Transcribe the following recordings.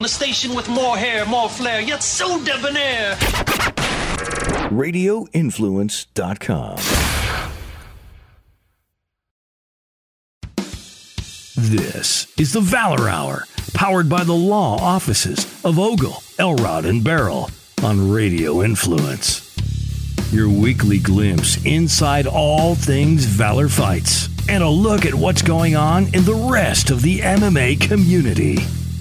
The station with more hair, more flair, yet so debonair. RadioInfluence.com. This is the Valor Hour, powered by the law offices of Ogle, Elrod, and Baril on Radio Influence. Your weekly glimpse inside all things Valor fights and a look at what's going on in the rest of the MMA community.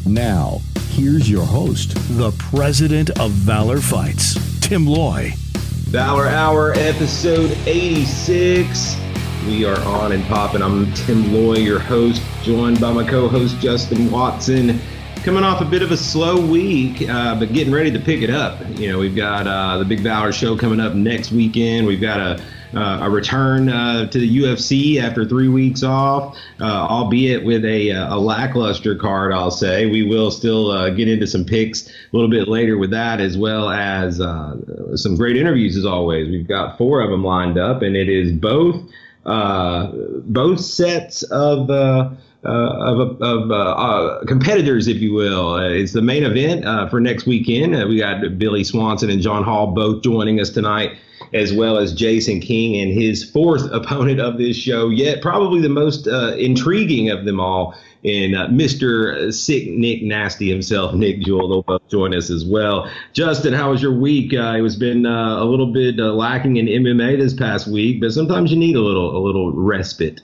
Now, here's your host, the president of Valor Fights, Tim Loy. Valor Hour, episode 86. We are on and popping. I'm Tim Loy, your host, joined by my co host, Justin Watson. Coming off a bit of a slow week, uh, but getting ready to pick it up. You know, we've got uh, the Big Valor show coming up next weekend. We've got a uh, a return uh, to the UFC after three weeks off, uh, albeit with a, a, lackluster card, I'll say. We will still uh, get into some picks a little bit later with that, as well as uh, some great interviews, as always. We've got four of them lined up, and it is both uh, both sets of. Uh, of, of uh, competitors, if you will. Uh, it's the main event for next weekend. we got Billy Swanson and John Hall both joining us tonight as well as Jason King and his fourth opponent of this show, yet probably the most uh, intriguing of them all, in uh, Mr. Sick Nick Nasty himself, Nick Jewell. They'll both join us as well. Justin, how was your week? Uh, it was been uh, a little bit uh, lacking in MMA this past week, but sometimes you need a little a little respite.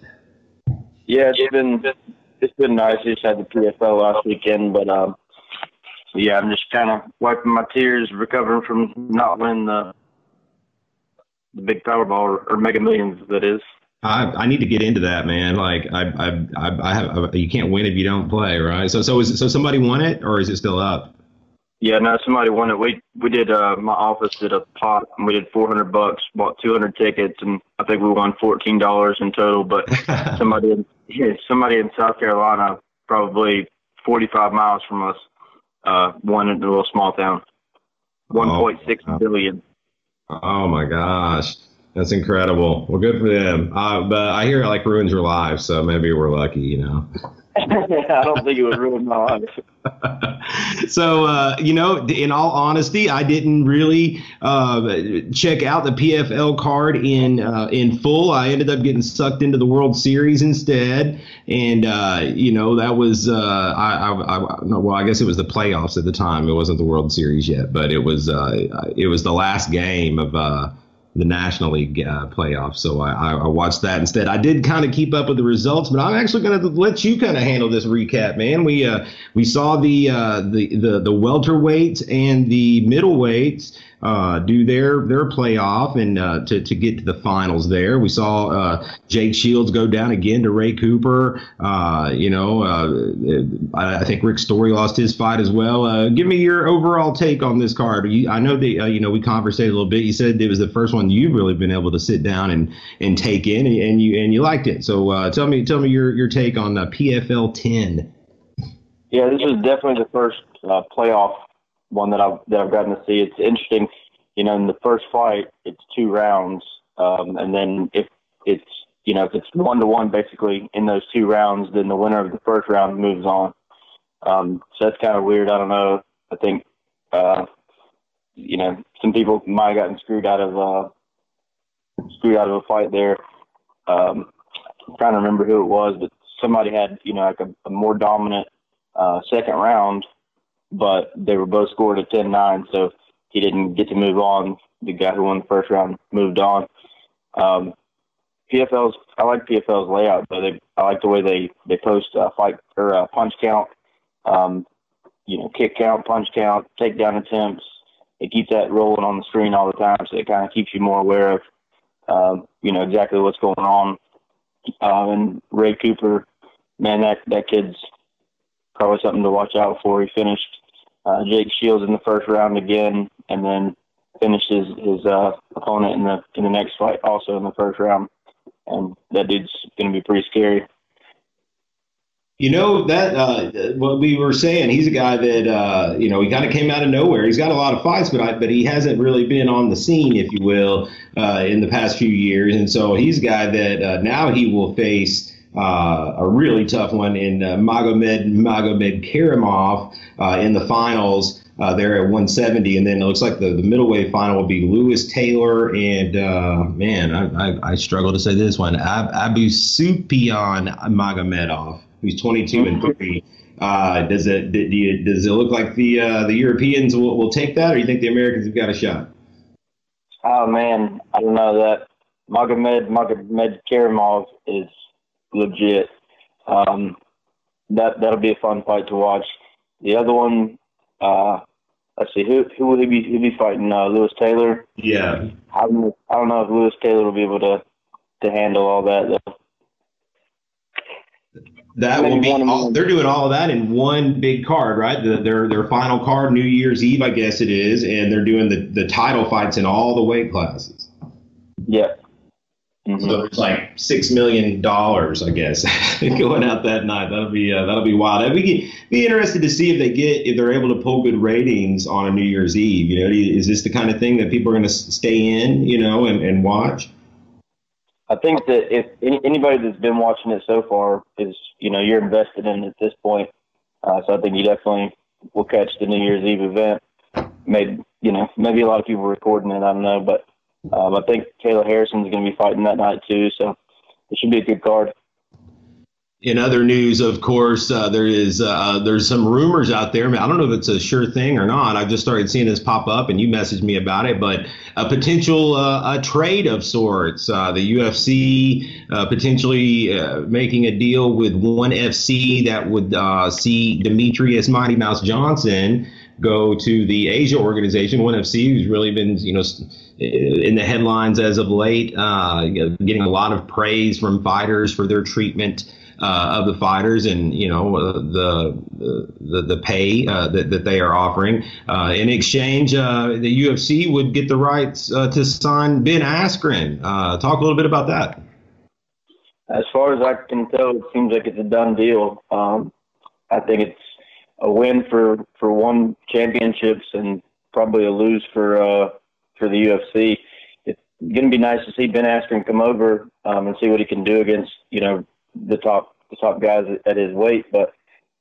Yeah, it's been it's been nice. I just had the PFL last weekend, but um, yeah, I'm just kind of wiping my tears, recovering from not winning the the big Powerball or, or Mega Millions that is. I, I need to get into that, man. Like I, I, I, I have, you can't win if you don't play, right? So, so is so somebody won it, or is it still up? Yeah, no, somebody won it. We we did. Uh, my office did a pot, and we did 400 bucks, bought 200 tickets, and I think we won 14 dollars in total. But somebody, in, yeah, somebody in South Carolina, probably 45 miles from us, uh, won in a little small town. 1.6 oh, billion. Oh my gosh. That's incredible. Well, good for them. Uh, but I hear it like ruins your life, so maybe we're lucky, you know. I don't think it would ruin my life. so, uh, you know, in all honesty, I didn't really uh, check out the PFL card in uh, in full. I ended up getting sucked into the World Series instead, and uh, you know that was uh, I, I, I, well, I guess it was the playoffs at the time. It wasn't the World Series yet, but it was uh, it was the last game of the National League uh, playoffs. So I, I, watched that instead. I did kind of keep up with the results, but I'm actually going to let you kind of handle this recap, man. We uh, we saw the uh, the the the welterweights and the middleweights uh, do their their playoff and uh, to to get to the finals. There, we saw uh, Jake Shields go down again to Ray Cooper. Uh, you know, uh, I, I, think Rick Story lost his fight as well. Uh, give me your overall take on this card. You, I know that you know we conversated a little bit. You said it was the first one you've really been able to sit down and and take in, and, and you and you liked it. So tell me tell me your your take on PFL 10. Yeah, this was definitely the first playoff one that I've that I've gotten to see. It's interesting, you know. In the first fight, it's two rounds, um, and then if it's you know if it's one to one basically in those two rounds, then the winner of the first round moves on. Um, so that's kind of weird. I don't know. I think uh, you know some people might have gotten screwed out of uh, screwed out of a fight there. Um, I'm trying to remember who it was, but somebody had you know like a, a more dominant uh, second round but they were both scored at 10-9, so he didn't get to move on. The guy who won the first round moved on. Um, PFL's I like PFL's layout, but they I like the way they they post uh, fight or uh, punch count, um, you know, kick count, punch count, takedown attempts. They keep that rolling on the screen all the time, so it kind of keeps you more aware of, um, you know, exactly what's going on. Um, and Ray Cooper, man, that that kid's probably something to watch out for. He finished uh, Jake Shields in the first round again, and then finishes his, uh, opponent in the in the next fight also in the first round. And that dude's going to be pretty scary. You know that uh, what we were saying. He's a guy that uh, you know he kind of came out of nowhere. He's got a lot of fights, but I, but he hasn't really been on the scene, if you will, uh, in the past few years. And so he's a guy that uh, now he will face uh, a really tough one in uh, Magomed Magomedkerimov uh, in the finals. Uh, there at 170, and then it looks like the, the middleweight final will be Louis Taylor and uh, man, I, I, I, struggle to say this one, Ab- Abusupiyan Magomedov, who's 22 and three. Uh, does it do you, does it look like the uh, the Europeans will, will take that, or you think the Americans have got a shot? Oh man, I don't know that Magomed Magomed Karimov is legit. Um, that that'll be a fun fight to watch. The other one, uh, let's see, who who will he be? He'll be fighting uh, Louis Taylor. Yeah. I don't, I don't know if Louis Taylor will be able to to handle all that though. That will be all, they're doing all of that in one big card, right? The, their their final card, New Year's Eve, I guess it is, and they're doing the, the title fights in all the weight classes. Yeah. Mm-hmm. So it's like six million dollars, I guess, going out that night. That'll be uh, that'll be wild. I'd be be interested to see if they get if they're able to pull good ratings on a New Year's Eve. You know, is this the kind of thing that people are going to stay in, you know, and, and watch? I think that if any, anybody that's been watching it so far is, you know, you're invested in it at this point. Uh, so I think you definitely will catch the New Year's Eve event. Maybe, you know, maybe a lot of people recording it. I don't know, but um, I think Kayla Harrison's going to be fighting that night too, so it should be a good card. In other news, of course, uh, there is uh, there's some rumors out there. I don't know if it's a sure thing or not. I just started seeing this pop up, and you messaged me about it. But a potential uh, a trade of sorts. Uh, the UFC uh, potentially uh, making a deal with ONE FC that would see Demetrious Mighty Mouse Johnson go to the Asia organization, ONE FC, who's really been, you know, in the headlines as of late, uh, getting a lot of praise from fighters for their treatment uh, of the fighters and you know uh, the the the pay uh, that that they are offering. Uh, in exchange, uh, the UFC would get the rights to sign Ben Askren. talk a little bit about that. As far as I can tell, it seems like it's a done deal. Um, I think it's a win for for ONE championships and probably a lose for uh, for the UFC. It's going to be nice to see Ben Askren come over um, and see what he can do against you know the top the top guys at his weight. But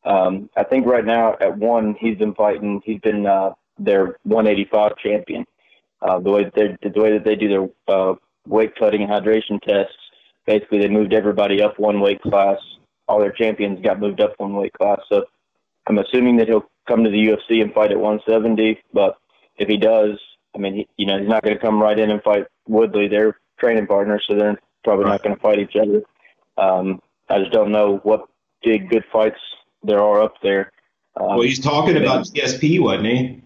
um, I think right now at one he's been fighting. He's been uh, their 185 champion. Uh, the way that they the way that they do their uh, weight cutting and hydration tests, basically they moved everybody up one weight class. All their champions got moved up one weight class. So I'm assuming that he'll come to the UFC and fight at 170. But if he does, I mean, he, you know, he's not going to come right in and fight Woodley. They're training partners, so they're probably not going to fight each other. Um, I just don't know what big good fights there are up there. Um, well, he's talking about GSP, wasn't he?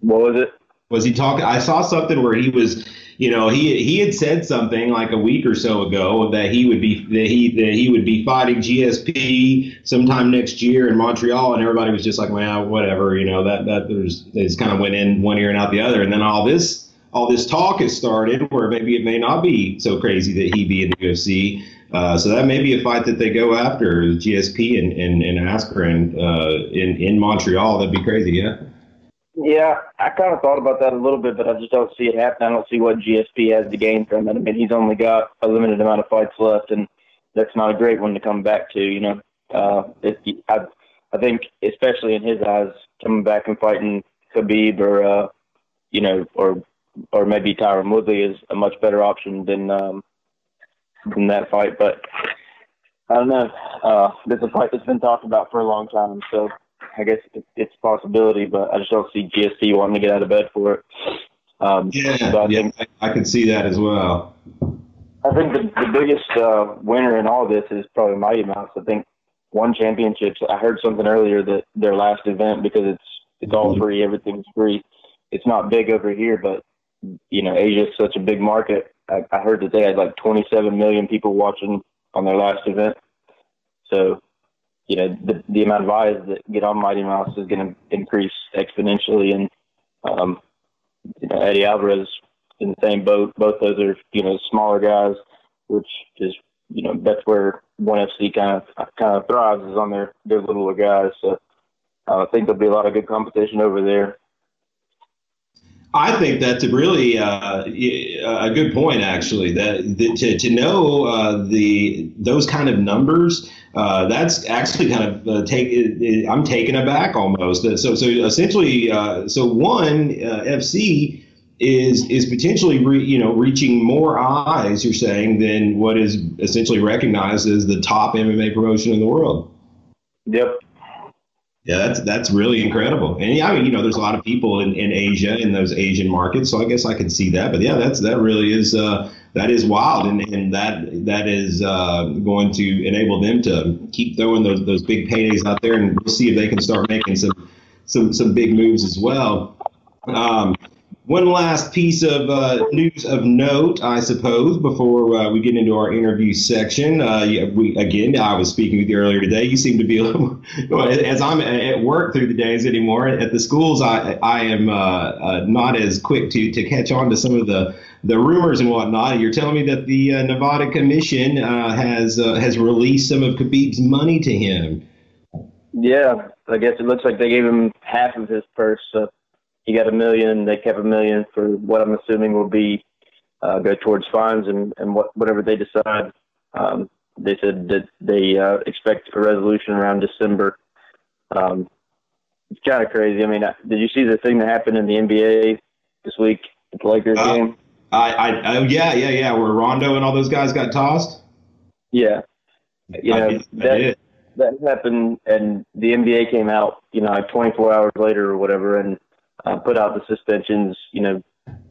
What was it? Was he talking? I saw something where he was you know, he he had said something like a week or so ago that he would be that he that he would be fighting GSP sometime next year in Montreal, and everybody was just like, well, whatever, you know, that that there's it's kind of went in one ear and out the other, and then all this all this talk has started where maybe it may not be so crazy that he be in the UFC. Uh, so that may be a fight that they go after GSP and and, and Askren uh, in in Montreal. That'd be crazy, yeah. Yeah, I kind of thought about that a little bit, but I just don't see it happen. I don't see what GSP has to gain from it. I mean, he's only got a limited amount of fights left, and that's not a great one to come back to. You know, uh, it, I, I think, especially in his eyes, coming back and fighting Khabib or, uh, you know, or or maybe Tyron Woodley is a much better option than um, than that fight. But I don't know. Uh, this is a fight that's been talked about for a long time, so I guess it's a possibility, but I just don't see GSP wanting to get out of bed for it. Um, yeah, I, yeah think, I can see that as well. I think the, the biggest uh, winner in all this is probably Mighty Mouse. I think ONE championships. I heard something earlier that their last event because it's it's all free, everything's free. It's not big over here, but you know, Asia is such a big market. I, I heard that they had like 27 million people watching on their last event. So you know, the, the amount of eyes that get on Mighty Mouse is going to increase exponentially. And, um, you know, Eddie Alvarez in the same boat. Both those are, you know, smaller guys, which is, you know, that's where ONE FC kind of, kind of thrives is on their, their littler guys. So uh, I think there'll be a lot of good competition over there. I think that's really uh, a good point, actually. That, that to, to know uh, the those kind of numbers, uh, that's actually kind of uh, take. I'm taken aback almost. So so essentially, uh, so one uh, FC is is potentially re, you know reaching more eyes. You're saying than what is essentially recognized as the top MMA promotion in the world. Yep. Yeah, that's that's really incredible. And yeah, I mean, you know, there's a lot of people in, in Asia in those Asian markets, so I guess I can see that. But yeah, that's that really is uh, that is wild, and, and that that is uh, going to enable them to keep throwing those those big paydays out there, and we'll see if they can start making some some some big moves as well. Um, one last piece of uh, news of note, I suppose, before uh, we get into our interview section. Uh, we, again, I was speaking with you earlier today. You seem to be a little, as I'm at work through the days anymore. At the schools, I, I am uh, uh, not as quick to, to catch on to some of the, the rumors and whatnot. You're telling me that the uh, Nevada Commission has has released some of Khabib's money to him. Yeah, I guess it looks like they gave him half of his purse. So he got a million. They kept a million for what I'm assuming will be uh, go towards fines and, and what, whatever they decide. Um, they said that they uh, expect a resolution around December. Um, it's kind of crazy. I mean, did you see the thing that happened in the NBA this week at the Lakers uh, game? I, I, oh yeah, yeah, yeah. Where Rondo and all those guys got tossed. Yeah, yeah, know that that happened, and the NBA came out, you know, like 24 hours later or whatever, and uh, put out the suspensions, you know,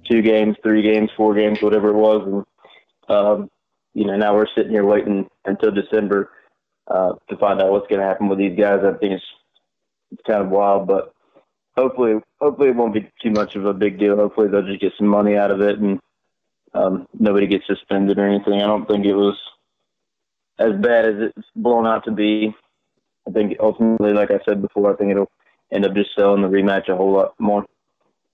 two games, three games, four games, whatever it was. And, um, you know, now we're sitting here waiting until December uh, to find out what's going to happen with these guys. I think it's, it's kind of wild, but hopefully, hopefully it won't be too much of a big deal. Hopefully they'll just get some money out of it and um, nobody gets suspended or anything. I don't think it was as bad as it's blown out to be. I think ultimately, like I said before, I think it'll end up just selling the rematch a whole lot more.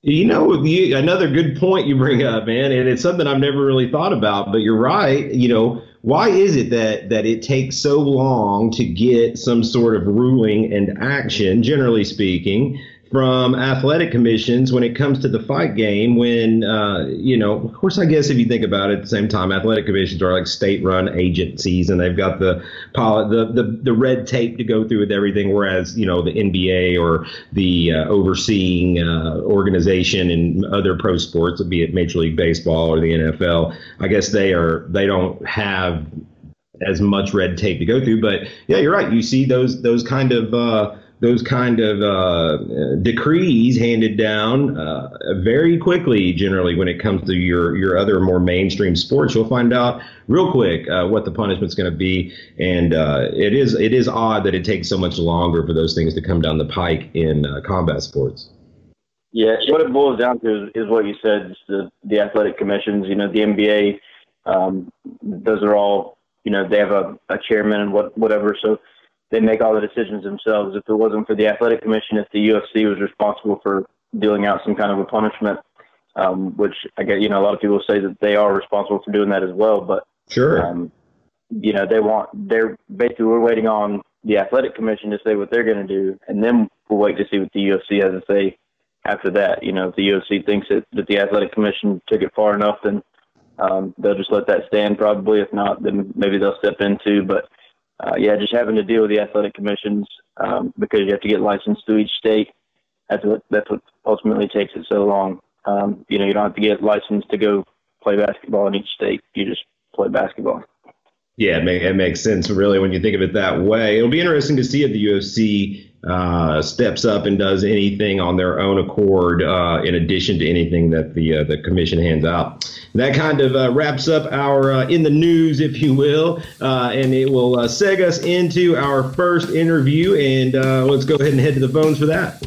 You know, you, another good point you bring up, man, and it's something I've never really thought about. But you're right. You know, why is it that that it takes so long to get some sort of ruling and action, generally speaking? From athletic commissions when it comes to the fight game when uh, you know of course i guess if you think about it at the same time athletic commissions are like state run agencies and they've got the, the the the red tape to go through with everything whereas you know the nba or the uh, overseeing uh, organization in other pro sports be it major league baseball or the nfl i guess they are they don't have as much red tape to go through. But yeah you're right. You see those those kind of uh, those kind of uh, decrees handed down uh, very quickly. Generally, when it comes to your your other more mainstream sports, you'll find out real quick uh, what the punishment's going to be, and uh, it is it is odd that it takes so much longer for those things to come down the pike in uh, combat sports. Yeah, what it boils down to is, is what you said: the the athletic commissions. You know, the NBA. Um, those are all you know. They have a, a chairman and what whatever. So they make all the decisions themselves. If it wasn't for the athletic commission, if the UFC was responsible for dealing out some kind of a punishment, um, which I get, you know, a lot of people say that they are responsible for doing that as well. But sure, um, you know, they want they're basically we're waiting on the athletic commission to say what they're going to do, and then we'll wait to see what the UFC has to say after that. You know, if the UFC thinks that, that the athletic commission took it far enough, then um, they'll just let that stand. Probably, if not, then maybe they'll step into. But uh, yeah, just having to deal with the athletic commissions um, because you have to get licensed to each state. That's what that's what ultimately takes it so long. Um, you know, you don't have to get licensed to go play basketball in each state. You just play basketball. Yeah, it makes sense really when you think of it that way. It'll be interesting to see if the UFC uh, steps up and does anything on their own accord uh, in addition to anything that the uh, the commission hands out. That kind of uh, wraps up our uh, in the news, if you will, uh, and it will seg us into our first interview. And let's go ahead and head to the phones for that.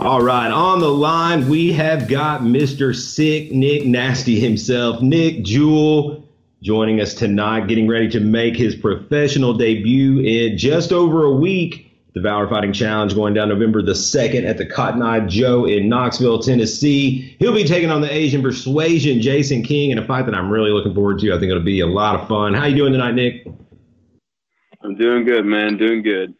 All right, on the line we have got Mr. Sick Nick Nasty himself, Nick Jewell joining us tonight, getting ready to make his professional debut in just over a week. The Valor Fighting Challenge going down November the 2nd at the Cotton Eye Joe in Knoxville, Tennessee. He'll be taking on the Asian Persuasion, Jason King, in a fight that I'm really looking forward to. I think it'll be a lot of fun. How you doing tonight, Nick? I'm doing good, man. Doing good.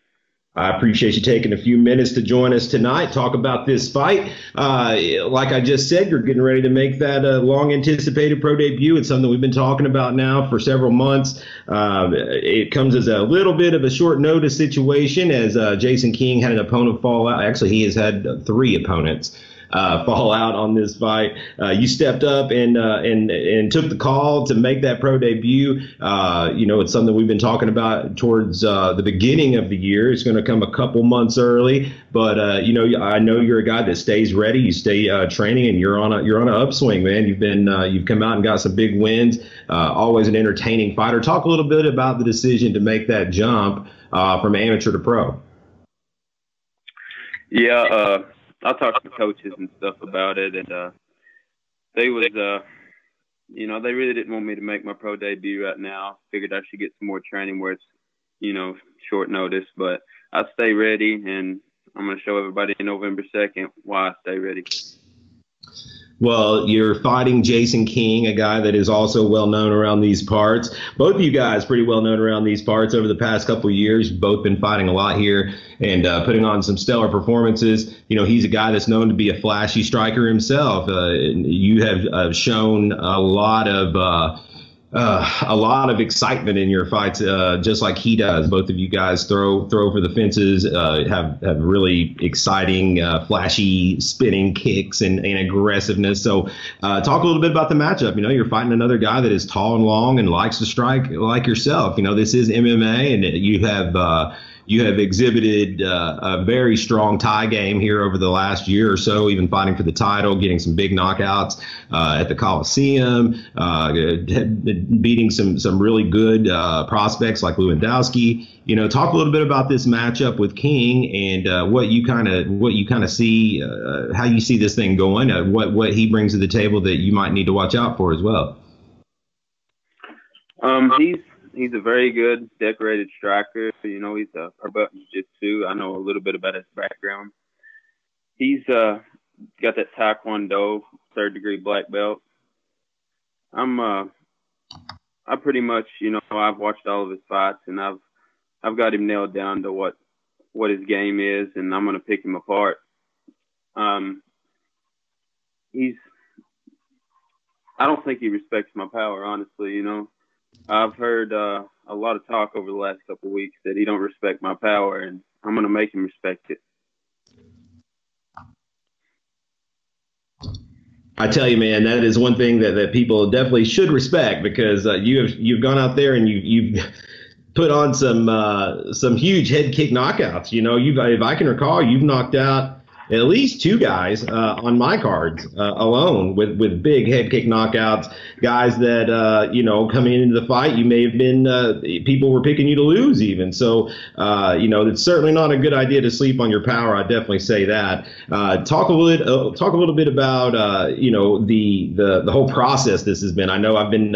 I appreciate you taking a few minutes to join us tonight, talk about this fight. Uh, like I just said, you're getting ready to make that uh, long anticipated pro debut. It's something we've been talking about now for several months. Uh, it comes as a little bit of a short notice situation as uh, Jason King had an opponent fall out. Actually, he has had three opponents uh, fall out on this fight. Uh, you stepped up and uh, and and took the call to make that pro debut. Uh, you know, it's something we've been talking about towards uh, the beginning of the year. It's going to come a couple months early, but uh, you know, I know you're a guy that stays ready. You stay training, and you're on a you're on an upswing, man. You've been you've come out and got some big wins. always an entertaining fighter. Talk a little bit about the decision to make that jump from amateur to pro. Yeah, I talked to coaches and stuff about it, and uh, they was, uh, you know, they really didn't want me to make my pro debut right now. Figured I should get some more training where it's, you know, short notice. But I stay ready, and I'm gonna show everybody November second why I stay ready. Well, you're fighting Jason King, a guy that is also well known around these parts. Both of you guys pretty well known around these parts over the past couple years. Both been fighting a lot here and uh, putting on some stellar performances. You know, he's a guy that's known to be a flashy striker himself. Uh, you have uh, shown a lot of uh, a lot of excitement in your fights, uh, just like he does. Both of you guys throw throw for the fences, uh, have have really exciting, uh, flashy spinning kicks and, and aggressiveness. So, uh, talk a little bit about the matchup. You know, you're fighting another guy that is tall and long and likes to strike like yourself. You know, this is MMA, and you have uh, you have exhibited uh, a very strong Thai game here over the last year or so, even fighting for the title, getting some big knockouts uh, at the Coliseum, uh, beating some some really good uh, prospects like Lewandowski. You know, talk a little bit about this matchup with King and uh, what you kind of what you kind of see, uh, how you see this thing going, what what he brings to the table that you might need to watch out for as well. Um, he's he's a very good decorated striker. You know, he's a purple jiu-jitsu. I know a little bit about his background. He's uh, got that Taekwondo third degree black belt. I'm uh, I pretty much, you know, I've watched all of his fights and I've I've got him nailed down to what what his game is, and I'm gonna pick him apart. Um, he's I don't think he respects my power, honestly. You know, I've heard uh, a lot of talk over the last couple weeks that he don't respect my power, and I'm to make him respect it. I tell you, man, that is one thing that, that people definitely should respect because uh, you have you've gone out there and you you've put on some uh, some huge head kick knockouts. You know, you if I can recall, you've knocked out at least two guys uh, on my cards uh, alone with, with big head kick knockouts, guys that, uh, you know, coming into the fight, you may have been, uh, people were picking you to lose even. So, uh, you know, it's certainly not a good idea to sleep on your power. I definitely say that. Uh, talk a little, talk a little bit about, you know, the, the, the whole process this has been. I know I've been,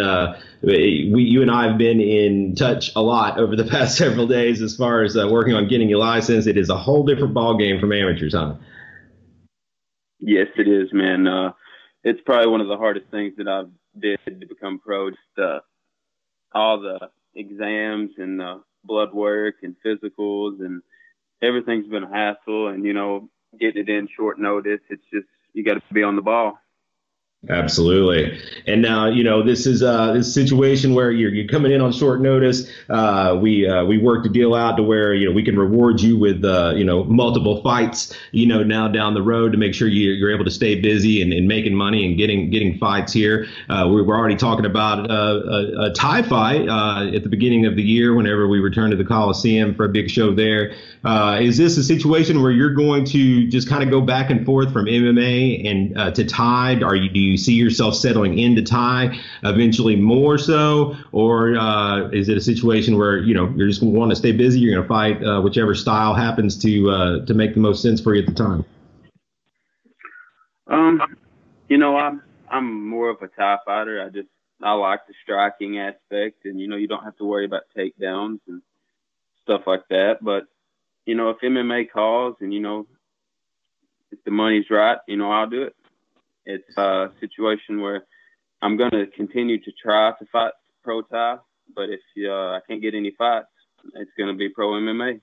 we, you and I have been in touch a lot over the past several days as far as working on getting you licensed. It is a whole different ball game from amateurs, huh? Yes, it is, man. Uh, it's probably one of the hardest things that I've did to become pro. Just uh, all the exams and the blood work and physicals and everything's been a hassle. And you know, getting it in short notice, it's just you got to be on the ball. Absolutely. And now, you know, this is uh, situation where you're, you're coming in on short notice. Uh, we uh, we work to deal out to where you know we can reward you with uh, you know multiple fights. You know, now down the road to make sure you, you're able to stay busy and, and making money and getting getting fights here. Uh, we were already talking about uh, a, a Thai fight at the beginning of the year whenever we returned to the Coliseum for a big show there. is this a situation where you're going to just kind of go back and forth from MMA and to Thai? Are you do you you see yourself settling into Thai eventually more so, or uh, is it a situation where you know you're just going to want to stay busy? You're going to fight uh, whichever style happens to uh, to make the most sense for you at the time. Um, you know, I'm I'm more of a Thai fighter. I just I like the striking aspect, and you know, you don't have to worry about takedowns and stuff like that. But you know, if MMA calls and you know if the money's right, you know, I'll do it. It's a situation where I'm going to continue to try to fight pro Thai, but if uh, I can't get any fights, it's going to be pro MMA.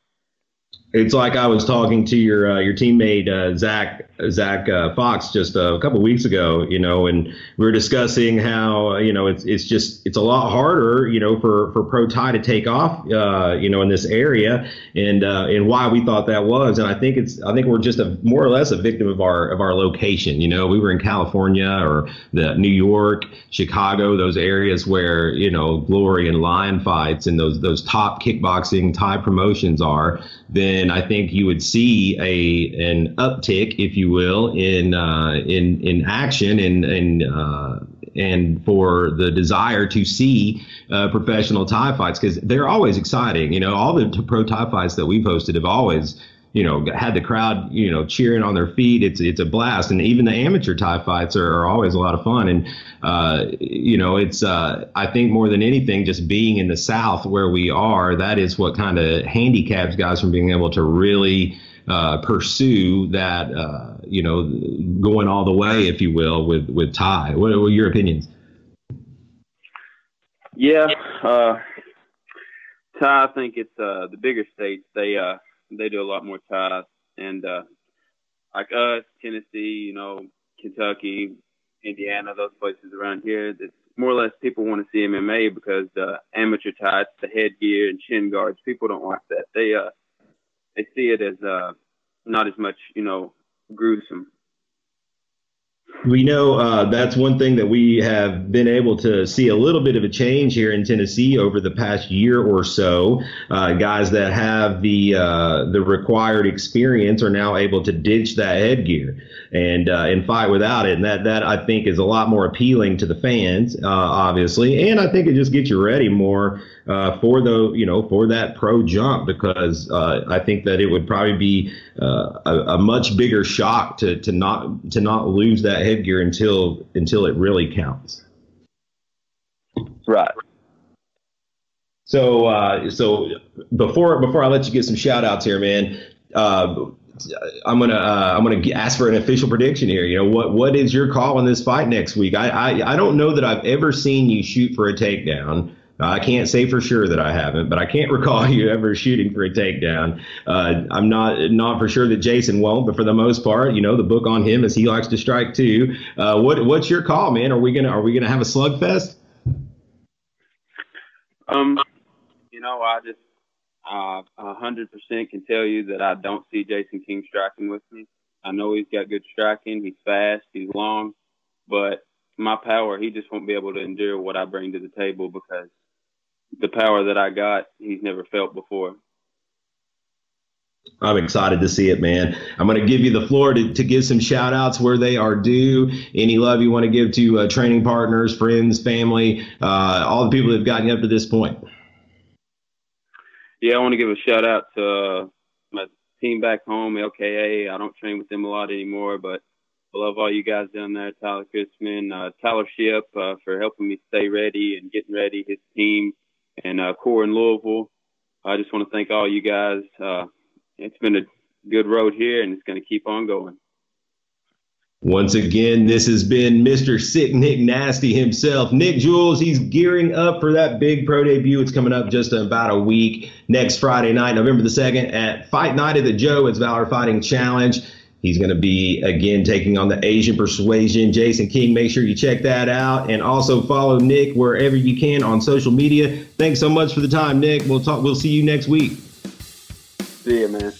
It's like I was talking to your uh, your teammate uh, Zach Zach uh, Fox just a couple weeks ago, you know, and we were discussing how you know it's it's just it's a lot harder, you know, for for pro Thai to take off, uh, you know, in this area, and uh, and why we thought that was, and I think it's I think we're just a more or less a victim of our of our location, you know, we were in California or the New York, Chicago, those areas where you know Glory and Lion fights and those those top kickboxing Thai promotions are. Then I think you would see a an uptick, if you will, in uh, in in action and and uh, and for the desire to see uh, professional Thai fights because they're always exciting. You know, all the pro Thai fights that we've hosted have always you know, had the crowd, you know, cheering on their feet. It's it's a blast, and even the amateur Thai fights are, are always a lot of fun. And uh, you know, it's uh, I think more than anything, just being in the South where we are, that is what kind of handicaps guys from being able to really. Uh, pursue that, uh, you know, going all the way, if you will, with with Thai. What, are your opinions? Yeah, uh, Thai. I think it's uh, the bigger states. They uh, they do a lot more ties. And uh, like us, Tennessee, you know, Kentucky, Indiana, those places around here, it's more or less people want to see MMA because the amateur ties, the headgear and chin guards, people don't like that. They uh they see it as uh not as much, you know, gruesome we know uh, that's one thing that we have been able to see a little bit of a change here in Tennessee over the past year or so. Uh, guys that have the uh, the required experience are now able to ditch that headgear and uh, and fight without it, and that that I think is a lot more appealing to the fans, uh, obviously, and I think it just gets you ready more uh, for the you know for that pro jump because I think that it would probably be a, a much bigger shock to to not to not lose that headgear until until it really counts. Right. So uh, so before before I let you get some shout outs here, man, uh, I'm gonna uh, I'm gonna ask for an official prediction here. You know what what is your call on this fight next week? I, I I don't know that I've ever seen you shoot for a takedown. I can't say for sure that I haven't, but I can't recall you ever shooting for a takedown. Uh, I'm not not for sure that Jason won't, but for the most part, you know, the book on him is he likes to strike too. Uh, what what's your call, man? Are we gonna are we gonna have a slugfest? Um, you know, I just hundred percent can tell you that I don't see Jason King striking with me. I know he's got good striking. He's fast. He's long, but my power, he just won't be able to endure what I bring to the table because the power that I got, he's never felt before. I'm excited to see it, man. I'm going to give you the floor to, to give some shout outs where they are due. Any love you want to give to uh, training partners, friends, family, uh, all the people that have gotten you up to this point. Yeah, I want to give a shout out to uh, my team back home, LKA. I don't train with them a lot anymore, but I love all you guys down there. Tyler Christman, uh, Tyler Ship uh, for helping me stay ready and getting ready, his team and uh, Core in Louisville. I just want to thank all you guys. Uh, it's been a good road here, and it's going to keep on going. Once again, this has been Mr. Sick Nick Nasty himself. Nick Jewell, he's gearing up for that big pro debut. It's coming up just about a week next Friday night, November the 2nd, at Fight Night at the Joe. It's Valor Fighting Challenge. He's going to be again taking on the Asian Persuasion. Jason King, make sure you check that out and also follow Nick wherever you can on social media. Thanks so much for the time, Nick. We'll talk. We'll see you next week. See you, man.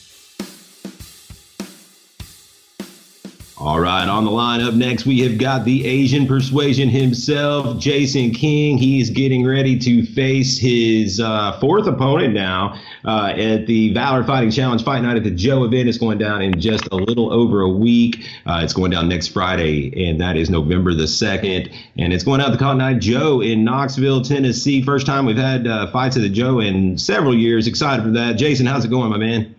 All right, on the line up next, we have got the Asian persuasion himself, Jason King. He's getting ready to face his uh, fourth opponent now uh, at the Valor Fighting Challenge Fight Night at the Joe event. It's going down in just a little over a week. Uh, it's going down next Friday, and that is November the 2nd. And it's going out the Cotton Eye Joe in Knoxville, Tennessee. First time we've had uh, fights at the Joe in several years. Excited for that. Jason, how's it going, my man?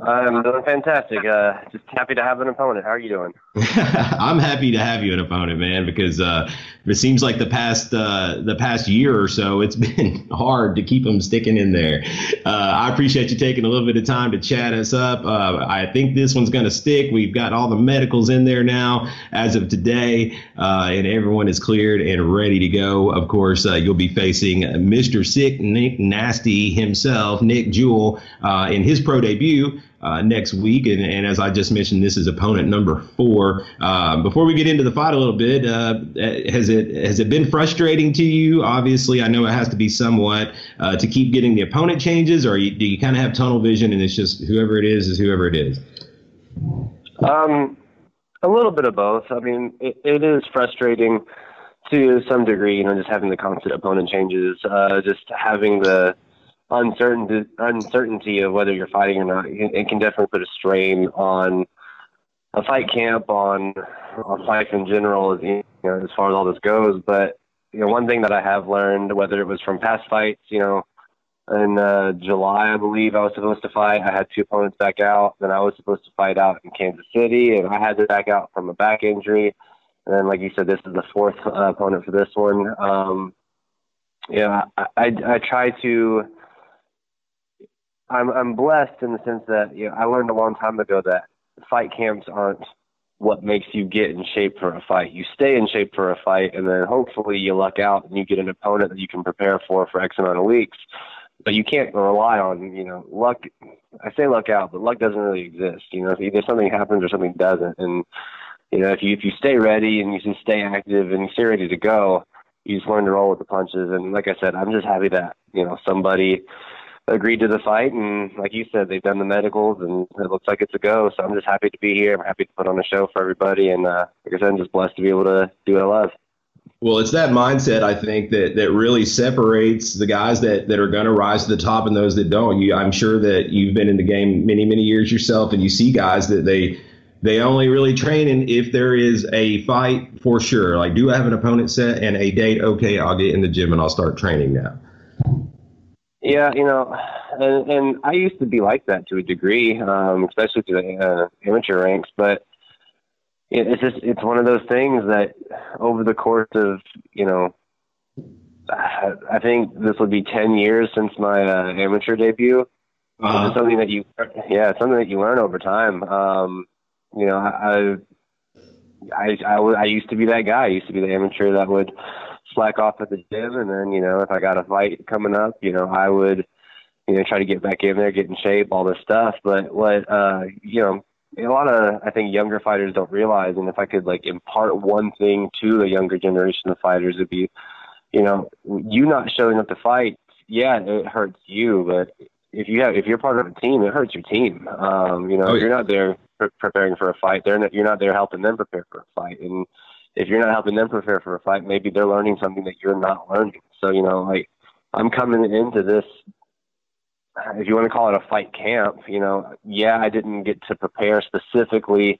I'm doing fantastic. Uh, just happy to have an opponent. How are you doing? I'm happy to have you an opponent, man, because uh, it seems like the past uh, the past year or so, it's been hard to keep them sticking in there. Uh, I appreciate you taking a little bit of time to chat us up. Uh, I think this one's going to stick. We've got all the medicals in there now as of today, uh, and everyone is cleared and ready to go. Of course, you'll be facing Mr. Sick Nick Nasty himself, Nick Jewell, in his pro debut uh, next week. And, and, as I just mentioned, this is opponent number four. Uh, before we get into the fight a little bit, uh, has it has it been frustrating to you? Obviously, I know it has to be somewhat uh, to keep getting the opponent changes, or you, do you kind of have tunnel vision and it's just whoever it is is whoever it is? Um, a little bit of both. I mean, it, it is frustrating to some degree, you know, just having the constant opponent changes, uh, just having the uncertainty uncertainty of whether you're fighting or not, it can definitely put a strain on a fight camp, on on fights in general, as you know, as far as all this goes. But you know, one thing that I have learned, whether it was from past fights, you know, in uh, July, I believe I was supposed to fight. I had two opponents back out. Then I was supposed to fight out in Kansas City, and I had to back out from a back injury. And then, like you said, this is the fourth uh, opponent for this one. Um, yeah, I, I, I try to I'm I'm blessed in the sense that you know I learned a long time ago that fight camps aren't what makes you get in shape for a fight. You stay in shape for a fight, and then hopefully you luck out and you get an opponent that you can prepare for for X amount of weeks. But you can't rely on you know luck. I say luck out, but luck doesn't really exist. You know, either something happens or something doesn't. And you know, if you if you stay ready and you just stay active and you stay ready to go, you just learn to roll with the punches. And like I said, I'm just happy that you know somebody agreed to the fight, and like you said, they've done the medicals, and it looks like it's a go. So I'm just happy to be here. I'm happy to put on a show for everybody, and uh, like I said, I'm just blessed to be able to do what I love. Well, it's that mindset I think that that really separates the guys that that are going to rise to the top and those that don't. You, I'm sure that you've been in the game many many years yourself, and you see guys that they they only really train in if there is a fight for sure. Like, do I have an opponent set and a date? Okay, I'll get in the gym and I'll start training now. Yeah, you know, and, and I used to be like that to a degree, um, especially to the uh, amateur ranks. But it, it's just it's one of those things that over the course of you know, I think this would be ten years since my uh, amateur debut. Uh-huh. It's something that you, yeah, it's something that you learn over time. Um, you know, I, I, I, I used to be that guy. I used to be the amateur that would slack off at the gym, and then you know if I got a fight coming up, you know I would you know try to get back in there, get in shape, all this stuff. But what uh, you know a lot of I think younger fighters don't realize, and if I could like impart one thing to the younger generation of fighters, it'd be you know you not showing up to fight. Yeah, it hurts you, but if you have if you're part of a team, it hurts your team. Um, you know, oh, yeah. you're not there pre- preparing for a fight. They're not, you're not there helping them prepare for a fight, and if you're not helping them prepare for a fight, maybe they're learning something that you're not learning. So, you know, like I'm coming into this, if you want to call it a fight camp, you know, yeah, I didn't get to prepare specifically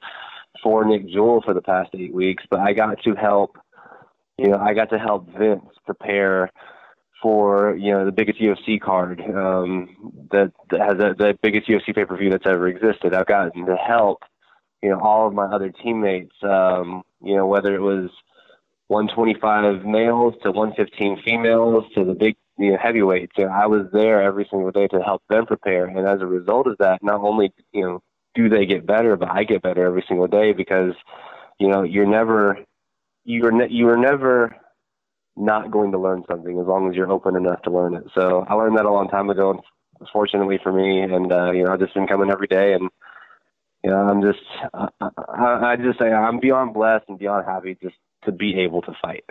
for Nick Jewell for the past eight weeks, but I got to help, you know, I got to help Vince prepare for you know the biggest UFC card um, that, that has a, the biggest UFC pay per view that's ever existed. I've gotten to help you know all of my other teammates um, you know, whether it was 125 males to 115 females to the big you know, heavyweights. You know, I was there every single day to help them prepare. And as a result of that, not only, you know, do they get better, but I get better every single day because, you know, you're never, you're, ne- you are never not going to learn something as long as you're open enough to learn it. So I learned that a long time ago, fortunately for me. And, uh, you know, I've just been coming every day and, you know, I'm just, I, I, I just say I'm beyond blessed and beyond happy just to be able to fight.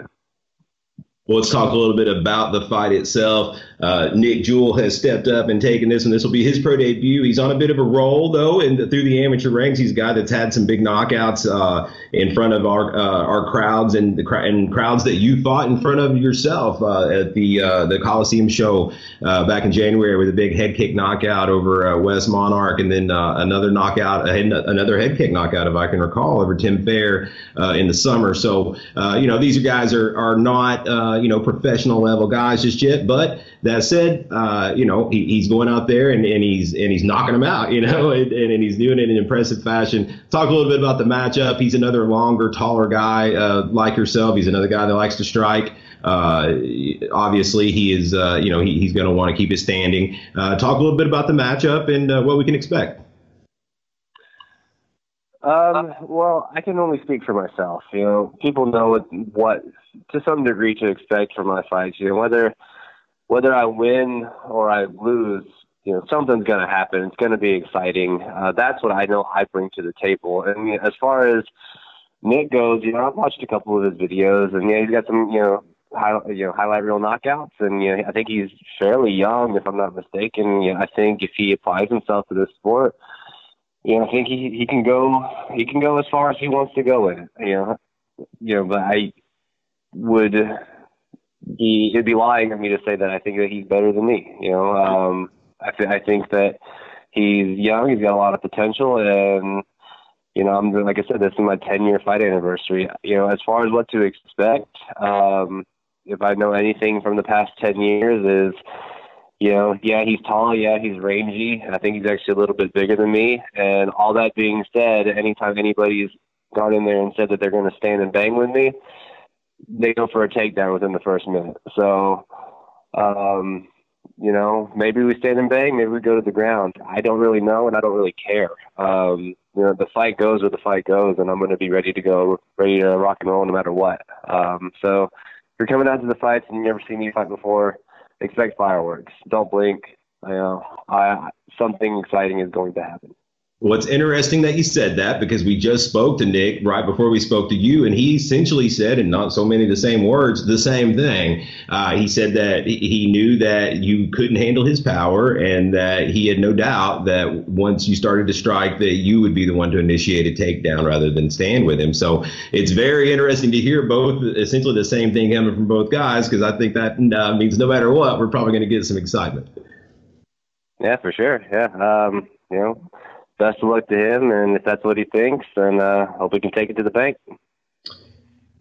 Well, let's talk a little bit about the fight itself. Uh, Nick Jewell has stepped up and taken this, and this will be his pro debut. He's on a bit of a roll, though, and through the amateur ranks, he's a guy that's had some big knockouts uh, in front of our uh, our crowds and the and crowds that you fought in front of yourself uh, at the uh, the Coliseum show uh, back in January with a big head kick knockout over Wes Monarch, and then another knockout, another head kick knockout, if I can recall, over Tim Fair in the summer. So, you know, these guys are are not you know, professional level guys just yet. But that said, uh, you know, he, he's going out there and, and he's and he's knocking them out, you know, and, and he's doing it in an impressive fashion. Talk a little bit about the matchup. He's another longer, taller guy uh, like yourself. He's another guy that likes to strike. Uh, obviously, he is, uh, you know, he, he's going to want to keep his standing. Uh, talk a little bit about the matchup and uh, what we can expect. Um, well, I can only speak for myself. You know, people know what, what to some degree to expect from my fights. You know, whether whether I win or I lose, you know, something's going to happen. It's going to be exciting. Uh, that's what I know I bring to the table. And as far as Nick goes, you know, I've watched a couple of his videos, and yeah, he's got some, you know, high, you know, highlight reel knockouts, and you know, I think he's fairly young, if I'm not mistaken. You know, I think if he applies himself to this sport you know, I think he he can go he can go as far as he wants to go with it. You know, you know, but I would be it'd be lying of me to say that I think that he's better than me. You know, um, I th- I think that he's young, he's got a lot of potential, and you know, I'm like I said, this is my 10 year fight anniversary. You know, as far as what to expect, um, if I know anything from the past 10 years is you know, yeah, he's tall, yeah, he's rangy. I think he's actually a little bit bigger than me. And all that being said, anytime anybody's gone in there and said that they're going to stand and bang with me, they go for a takedown within the first minute. So, um, you know, maybe we stand and bang, maybe we go to the ground. I don't really know, and I don't really care. Um, you know, the fight goes where the fight goes, and I'm going to be ready to go, ready to rock and roll no matter what. Um, so, if you're coming out to the fights and you've never seen me fight before, expect fireworks. Don't blink. You know, I, something exciting is going to happen. It's interesting that you said that because we just spoke to Nick right before we spoke to you, and he essentially said, in not so many the same words, the same thing. Uh, he said that he knew that you couldn't handle his power, and that he had no doubt that once you started to strike, that you would be the one to initiate a takedown rather than stand with him. So it's very interesting to hear both essentially the same thing coming from both guys because I think that uh, means no matter what, we're probably going to get some excitement. Yeah, for sure. Yeah, um, you know best of luck to him. And if that's what he thinks, then uh, hope we can take it to the bank.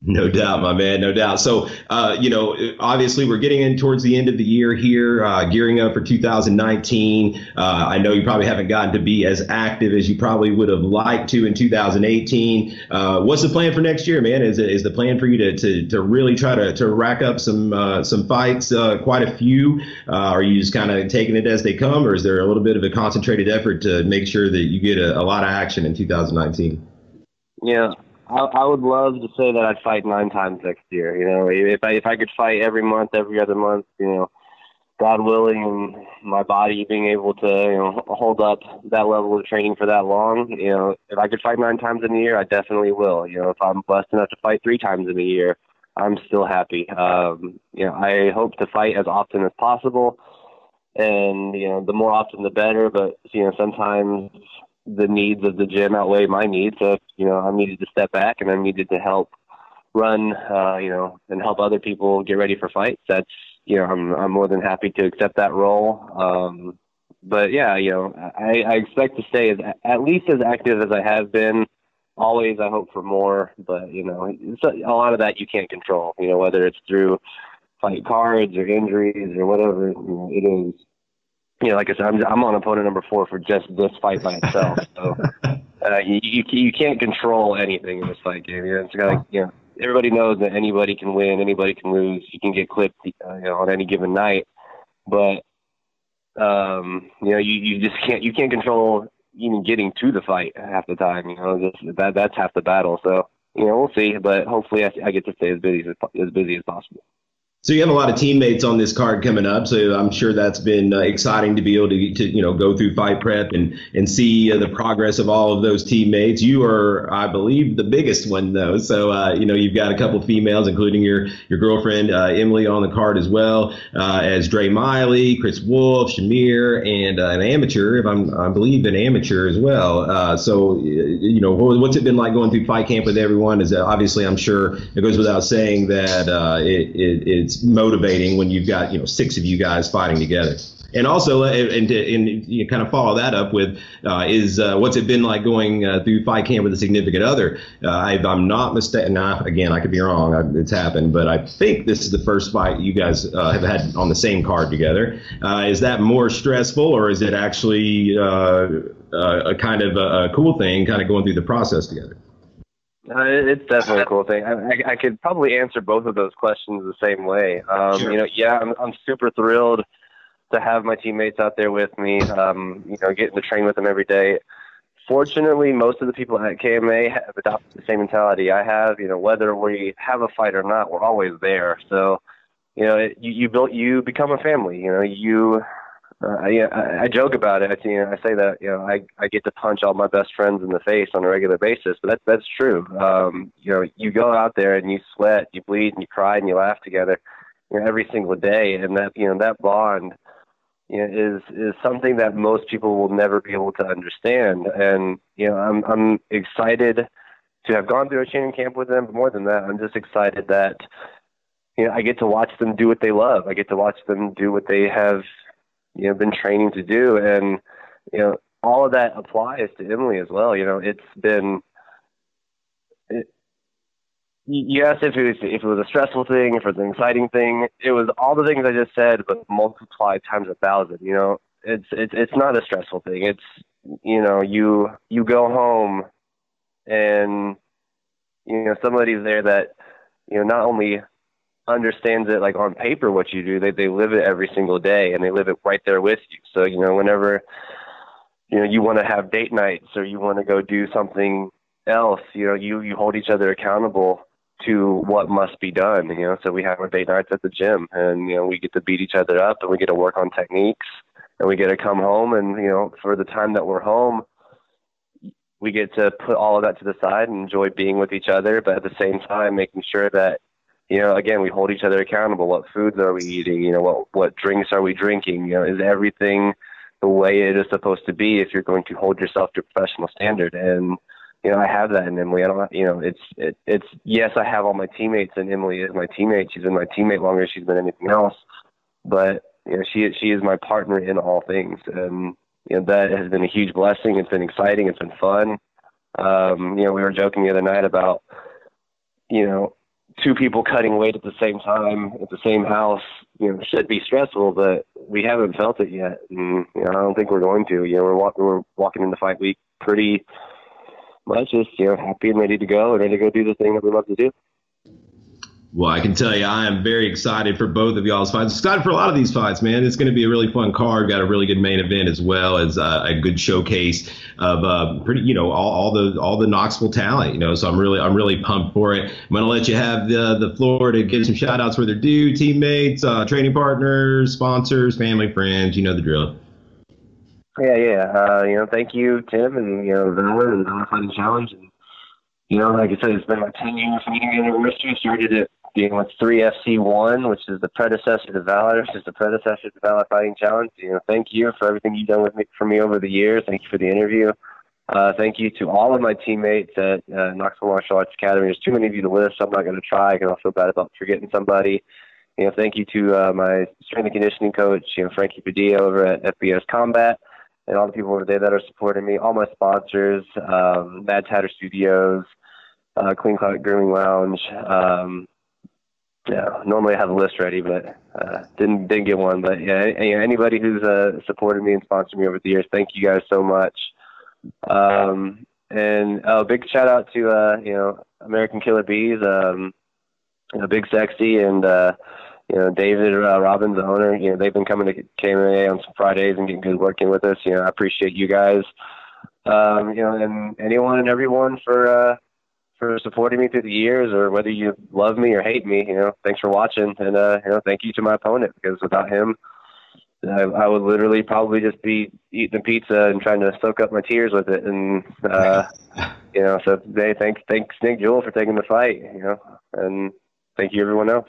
No doubt, my man. No doubt. So, uh, you know, obviously we're getting in towards the end of the year here, uh, gearing up for 2019. Uh, I know you probably haven't gotten to be as active as you probably would have liked to in 2018. Uh, what's the plan for next year, man? Is, is the plan for you to, to, to really try to, to rack up some uh, some fights, uh, quite a few? are you just kind of taking it as they come, or is there a little bit of a concentrated effort to make sure that you get a, a lot of action in 2019? Yeah, I, I would love to say that I'd fight nine times next year. You know, if I if I could fight every month, every other month, you know, God willing, and my body being able to you know hold up that level of training for that long, you know, if I could fight nine times in a year, I definitely will. You know, if I'm blessed enough to fight three times in a year, I'm still happy. Um, you know, I hope to fight as often as possible, and you know, the more often the better. But you know, sometimes the needs of the gym outweigh my needs. So, you know, I needed to step back and I needed to help run, uh, you know, and help other people get ready for fights. That's, you know, I'm, I'm more than happy to accept that role. Um, but yeah, you know, I, I expect to stay as, at least as active as I have been. Always, I hope for more, but you know, a lot of that you can't control. You know, whether it's through fight cards or injuries or whatever you know, it is you know, like I said, I'm, I'm on opponent number four for just this fight by itself. So uh, you, you you can't control anything in this fight game. You know, it's like you know, everybody knows that anybody can win, anybody can lose. You can get clipped, uh, you know, on any given night, but um, you know, you, you just can't you can't control even getting to the fight half the time. You know, just, that that's half the battle. So you know, we'll see, but hopefully I, I get to stay as busy as, as busy as possible. So you have a lot of teammates on this card coming up, so I'm sure that's been uh, exciting to be able to, to you know go through fight prep and and see uh, the progress of all of those teammates. You are, I believe, the biggest one though. So uh, you know you've got a couple females, including your your girlfriend uh, Emily on the card as well uh, as Dre Miley, Chris Wolf, Shamir, and uh, an amateur, if I'm I believe an amateur as well. so you know what's it been like going through fight camp with everyone? Is obviously I'm sure it goes without saying that it, it it's motivating when you've got you know six of you guys fighting together. And also, uh, and, and you kind of follow that up with uh, is uh, what's it been like going uh, through fight camp with a significant other? Uh, I, am not mistaken. Nah, again, I could be wrong. I, it's happened, but I think this is the first fight you guys uh, have had on the same card together. is that more stressful, or is it actually a kind of a, a cool thing, kind of going through the process together? Uh, it's definitely a cool thing. I, I, I, could probably answer both of those questions the same way. Um, sure. You know, yeah, I'm, I'm super thrilled to have my teammates out there with me. Um, you know, getting to train with them every day. Fortunately, most of the people at KMA have adopted the same mentality I have. You know, whether we have a fight or not, we're always there. So, you know, it, you, you built, you become a family. You know, you uh, I, I joke about it. I, you know, I say that you know I, I get to punch all my best friends in the face on a regular basis, but that's that's true. Um, you know, you go out there and you sweat, you bleed, and you cry, and you laugh together, you know, every single day, and that you know that bond, you know, is is something that most people will never be able to understand. And you know, I'm I'm excited to have gone through a training camp with them. But more than that, I'm just excited that you know I get to watch them do what they love. I get to watch them do what they have you know been training to do. And you know all of that applies to Emily as well. You know it's been it, if it was if it was a stressful thing if it was an exciting thing it was all the things I just said but multiplied times a thousand you know? It's it's it's not a stressful thing. It's you know you you go home and you know somebody's there that you know not only understands it like on paper what you do. They they live it every single day and they live it right there with you. So, you know, whenever you know you want to have date nights or you want to go do something else, you know, you you hold each other accountable to what must be done, you know. So we have our date nights at the gym and you know, we get to beat each other up and we get to work on techniques and we get to come home and you know, for the time that we're home we get to put all of that to the side and enjoy being with each other, but at the same time making sure that you know, again, we hold each other accountable. What foods are we eating? You know, what what drinks are we drinking? You know, is everything the way it is supposed to be if you're going to hold yourself to a professional standard? And you know, I have that in Emily. I don't, you know, it's it, it's yes, I have all my teammates, and Emily is my teammate. She's been my teammate longer than she's been anything else. But you know, she she is my partner in all things, and you know that has been a huge blessing. It's been exciting. It's been fun. Um, you know, we were joking the other night about you know two people cutting weight at the same time at the same house, you know, should be stressful, but we haven't felt it yet, and you know, I don't think we're going to. You know, we're walking we're walking into fight week pretty much just you know happy and ready to go and ready to go do the thing that we love to do. Well, I can tell you, I am very excited for both of y'all's fights. Excited for a lot of these fights, man. It's going to be a really fun card. Got a really good main event as well as uh, a good showcase of uh, pretty, you know, all, all, the all the Knoxville talent. You know, so I'm really I'm really pumped for it. I'm going to let you have the the floor to give some shout outs where they're due, teammates, uh, training partners, sponsors, family, friends. You know the drill. Yeah, yeah. Uh, you know, thank you, Tim, and you know, Valor and Valor Fighting Challenge. And, you know, like I said, it's been my 10 year fighting anniversary. Started it being with 3FC1, which is the predecessor to Valor, which is the predecessor to Valor Fighting Challenge. You know, thank you for everything you've done with me for me over the years. Thank you for the interview. Uh, thank you to all of my teammates at uh, Knoxville Martial Arts Academy. There's too many of you to list. So I'm not going to try I feel bad about forgetting somebody. You know, thank you to uh, my strength and conditioning coach, you know, Frankie Padilla over at FBS Combat, and all the people over there that are supporting me. All my sponsors, um, Mad Tatter Studios, uh, Clean Cut Grooming Lounge, um, yeah, normally I have a list ready, but uh, didn't didn't get one. But yeah, anybody who's uh, supported me and sponsored me over the years, thank you guys so much. Um, and a big shout out to uh, you know American Killer Bees, um, you know, Big Sexy, and uh, you know David uh, Robbins, the owner. You know they've been coming to KMA on some Fridays and getting good working with us. You know I appreciate you guys. Um, you know, and anyone and everyone for uh, for supporting me through the years, or whether you love me or hate me. You know, thanks for watching, and uh, you know, thank you to my opponent because without him, I, I would literally probably just be eating pizza and trying to soak up my tears with it. And uh, you know, so today, thanks, thanks Nick Jewell for taking the fight. You know, and thank you everyone else.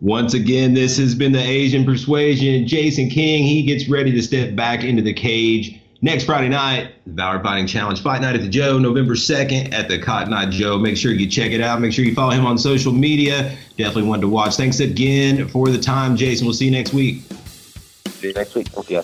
Once again, this has been the Asian Persuasion. Jason King, he gets ready to step back into the cage Next Friday night, Valor Fighting Challenge Fight Night at the Joe, November 2nd at the Cotton Eye Joe. Make sure you check it out. Make sure you follow him on social media. Definitely one to watch. Thanks again for the time, Jason. We'll see you next week. See you next week. Thank you.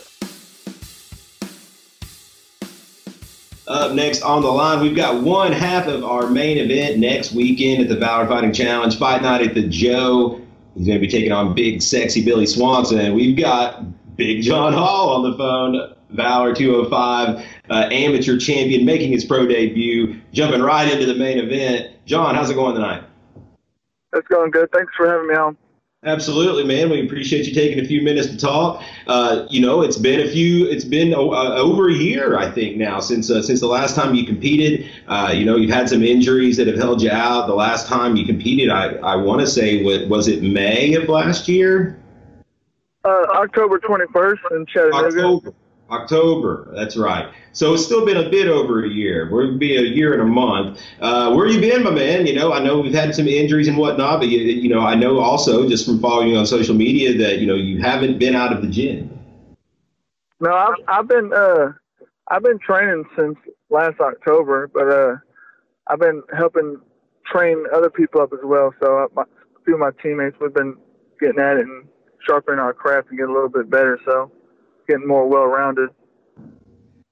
Up next on the line, we've got one half of our main event next weekend at the Valor Fighting Challenge Fight Night at the Joe. He's going to be taking on Big Sexy Billy Swanson. We've got Big John Hall on the phone, Valor 205 uh, amateur champion, making his pro debut, jumping right into the main event. John, how's it going tonight? It's going good. Thanks for having me on. Absolutely, man. We appreciate you taking a few minutes to talk. Uh, you know, it's been a few, it's been uh, over a year, I think, now since uh, since the last time you competed. Uh, you know, you've had some injuries that have held you out. The last time you competed, I, I want to say, what, was it May of last year? Uh, October 21st in Chattanooga. October. October. That's right. So it's still been a bit over a year. We'll be a year and a month. Uh, where you been, my man? You know, I know we've had some injuries and whatnot, but you, you know, I know also just from following you on social media that you know you haven't been out of the gym. No, I've I've been uh I've been training since last October, but uh I've been helping train other people up as well. So uh, my, a few of my teammates we've been getting at it and sharpening our craft and getting a little bit better. So getting more well rounded.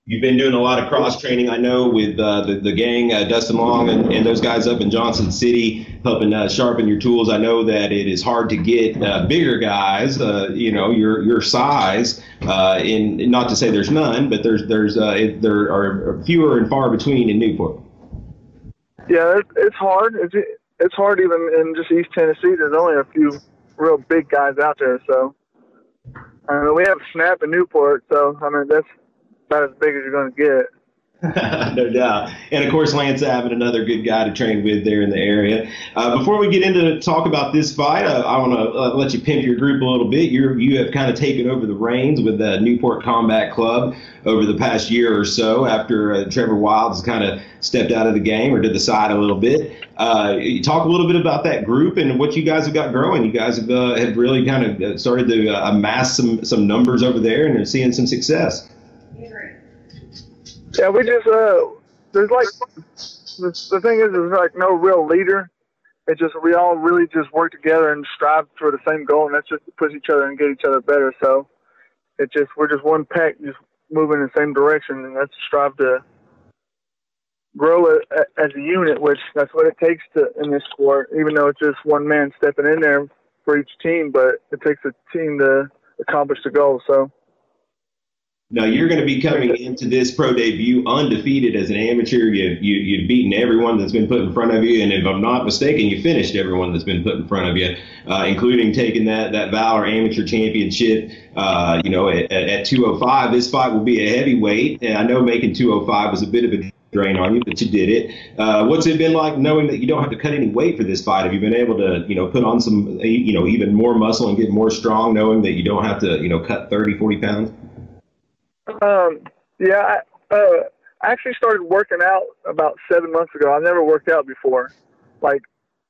You've been doing a lot of cross training, I know, with uh, the, the gang, uh, Dustin Long and, and, those guys up in Johnson City, helping uh, sharpen your tools. I know that it is hard to get uh, bigger guys, uh, you know, your your size. Uh, in not to say there's none, but there's there's it, there are fewer and far between in Newport. Yeah, it, it's hard. It's it's hard even in just East Tennessee. There's only a few real big guys out there, so I mean, we have Snap in Newport, so I mean that's about as big as you're going to get. no doubt. And of course, Lance Abbott, another good guy to train with there in the area. Uh, before we get into talk about this fight, uh, I want to uh, let you pimp your group a little bit. you you have kind of taken over the reins with the Newport Combat Club over the past year or so after uh, Trevor Wilds kind of stepped out of the game or to the side a little bit. Uh, talk a little bit about that group and what you guys have got growing. You guys have, uh, have really kind of started to amass some, some numbers over there and are seeing some success. Yeah, we just uh, there's like the, the thing is, there's like no real leader. It's just we all really just work together and strive for the same goal, and that's just to push each other and get each other better. So it's just we're just one pack, just moving in the same direction, and that's strive to grow a, a, as a unit, which that's what it takes to in this sport. Even though it's just one man stepping in there for each team, but it takes a team to accomplish the goal. So. Now you're going to be coming into this pro debut undefeated as an amateur. You, you you've beaten everyone that's been put in front of you, and if I'm not mistaken, you finished everyone that's been put in front of you, uh, including taking that that Valor Amateur Championship. Uh, you know, at, at 205, this fight will be a heavyweight, and I know making 205 was a bit of a drain on you, but you did it. Uh, what's it been like knowing that you don't have to cut any weight for this fight? Have you been able to, you know, put on some, you know, even more muscle and get more strong, knowing that you don't have to, you know, cut 30, 40 pounds? Um, yeah, I, uh, I actually started working out about seven months ago. I've never worked out before, like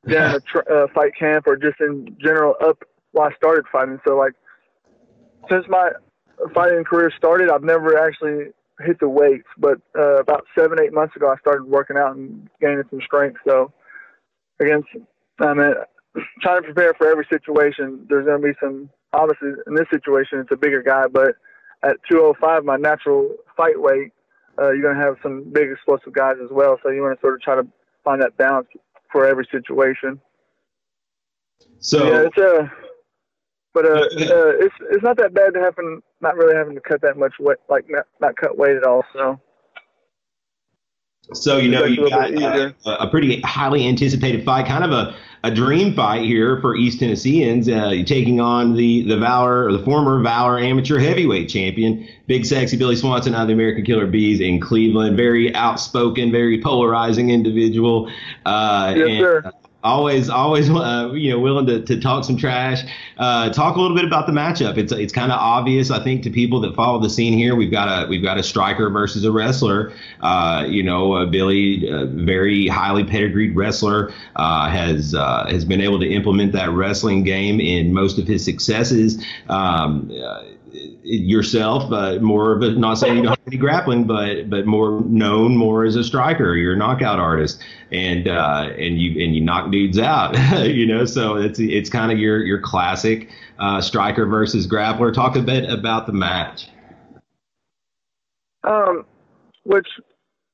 during a tr- uh, fight camp or just in general up while I started fighting. So like since my fighting career started, I've never actually hit the weights. But uh, about seven, eight months ago, I started working out and gaining some strength. So against, I mean, trying to prepare for every situation. There's going to be some. Obviously, in this situation, it's a bigger guy, but at 205, my natural fight weight, uh, you're going to have some big explosive guys as well. So you want to sort of try to find that balance for every situation. So yeah, it's a, uh, but uh, uh, it's it's not that bad to having not really having to cut that much weight, like not not cut weight at all. So. So you know you got a, a, pretty highly anticipated fight, kind of a, a dream fight here for East Tennesseans, uh, taking on the the Valor or the former Valor amateur heavyweight champion, Big Sexy Billy Swanson out of the American Killer Bees in Cleveland. Very outspoken, very polarizing individual. Uh, yes, and, sir always always uh, you know willing to, to talk some trash. Uh, talk a little bit about the matchup. It's it's kind of obvious i think to people that follow the scene here we've got a we've got a striker versus a wrestler. Uh, you know uh, billy very highly pedigreed wrestler uh, has uh, has been able to implement that wrestling game in most of his successes. Um, yourself, but more of a not saying you don't have any grappling, but but more known more as a striker. You're a knockout artist, and uh, and you and you knock dudes out. you know, so it's it's kind of your your classic uh, striker versus grappler. Talk a bit about the match. Um, which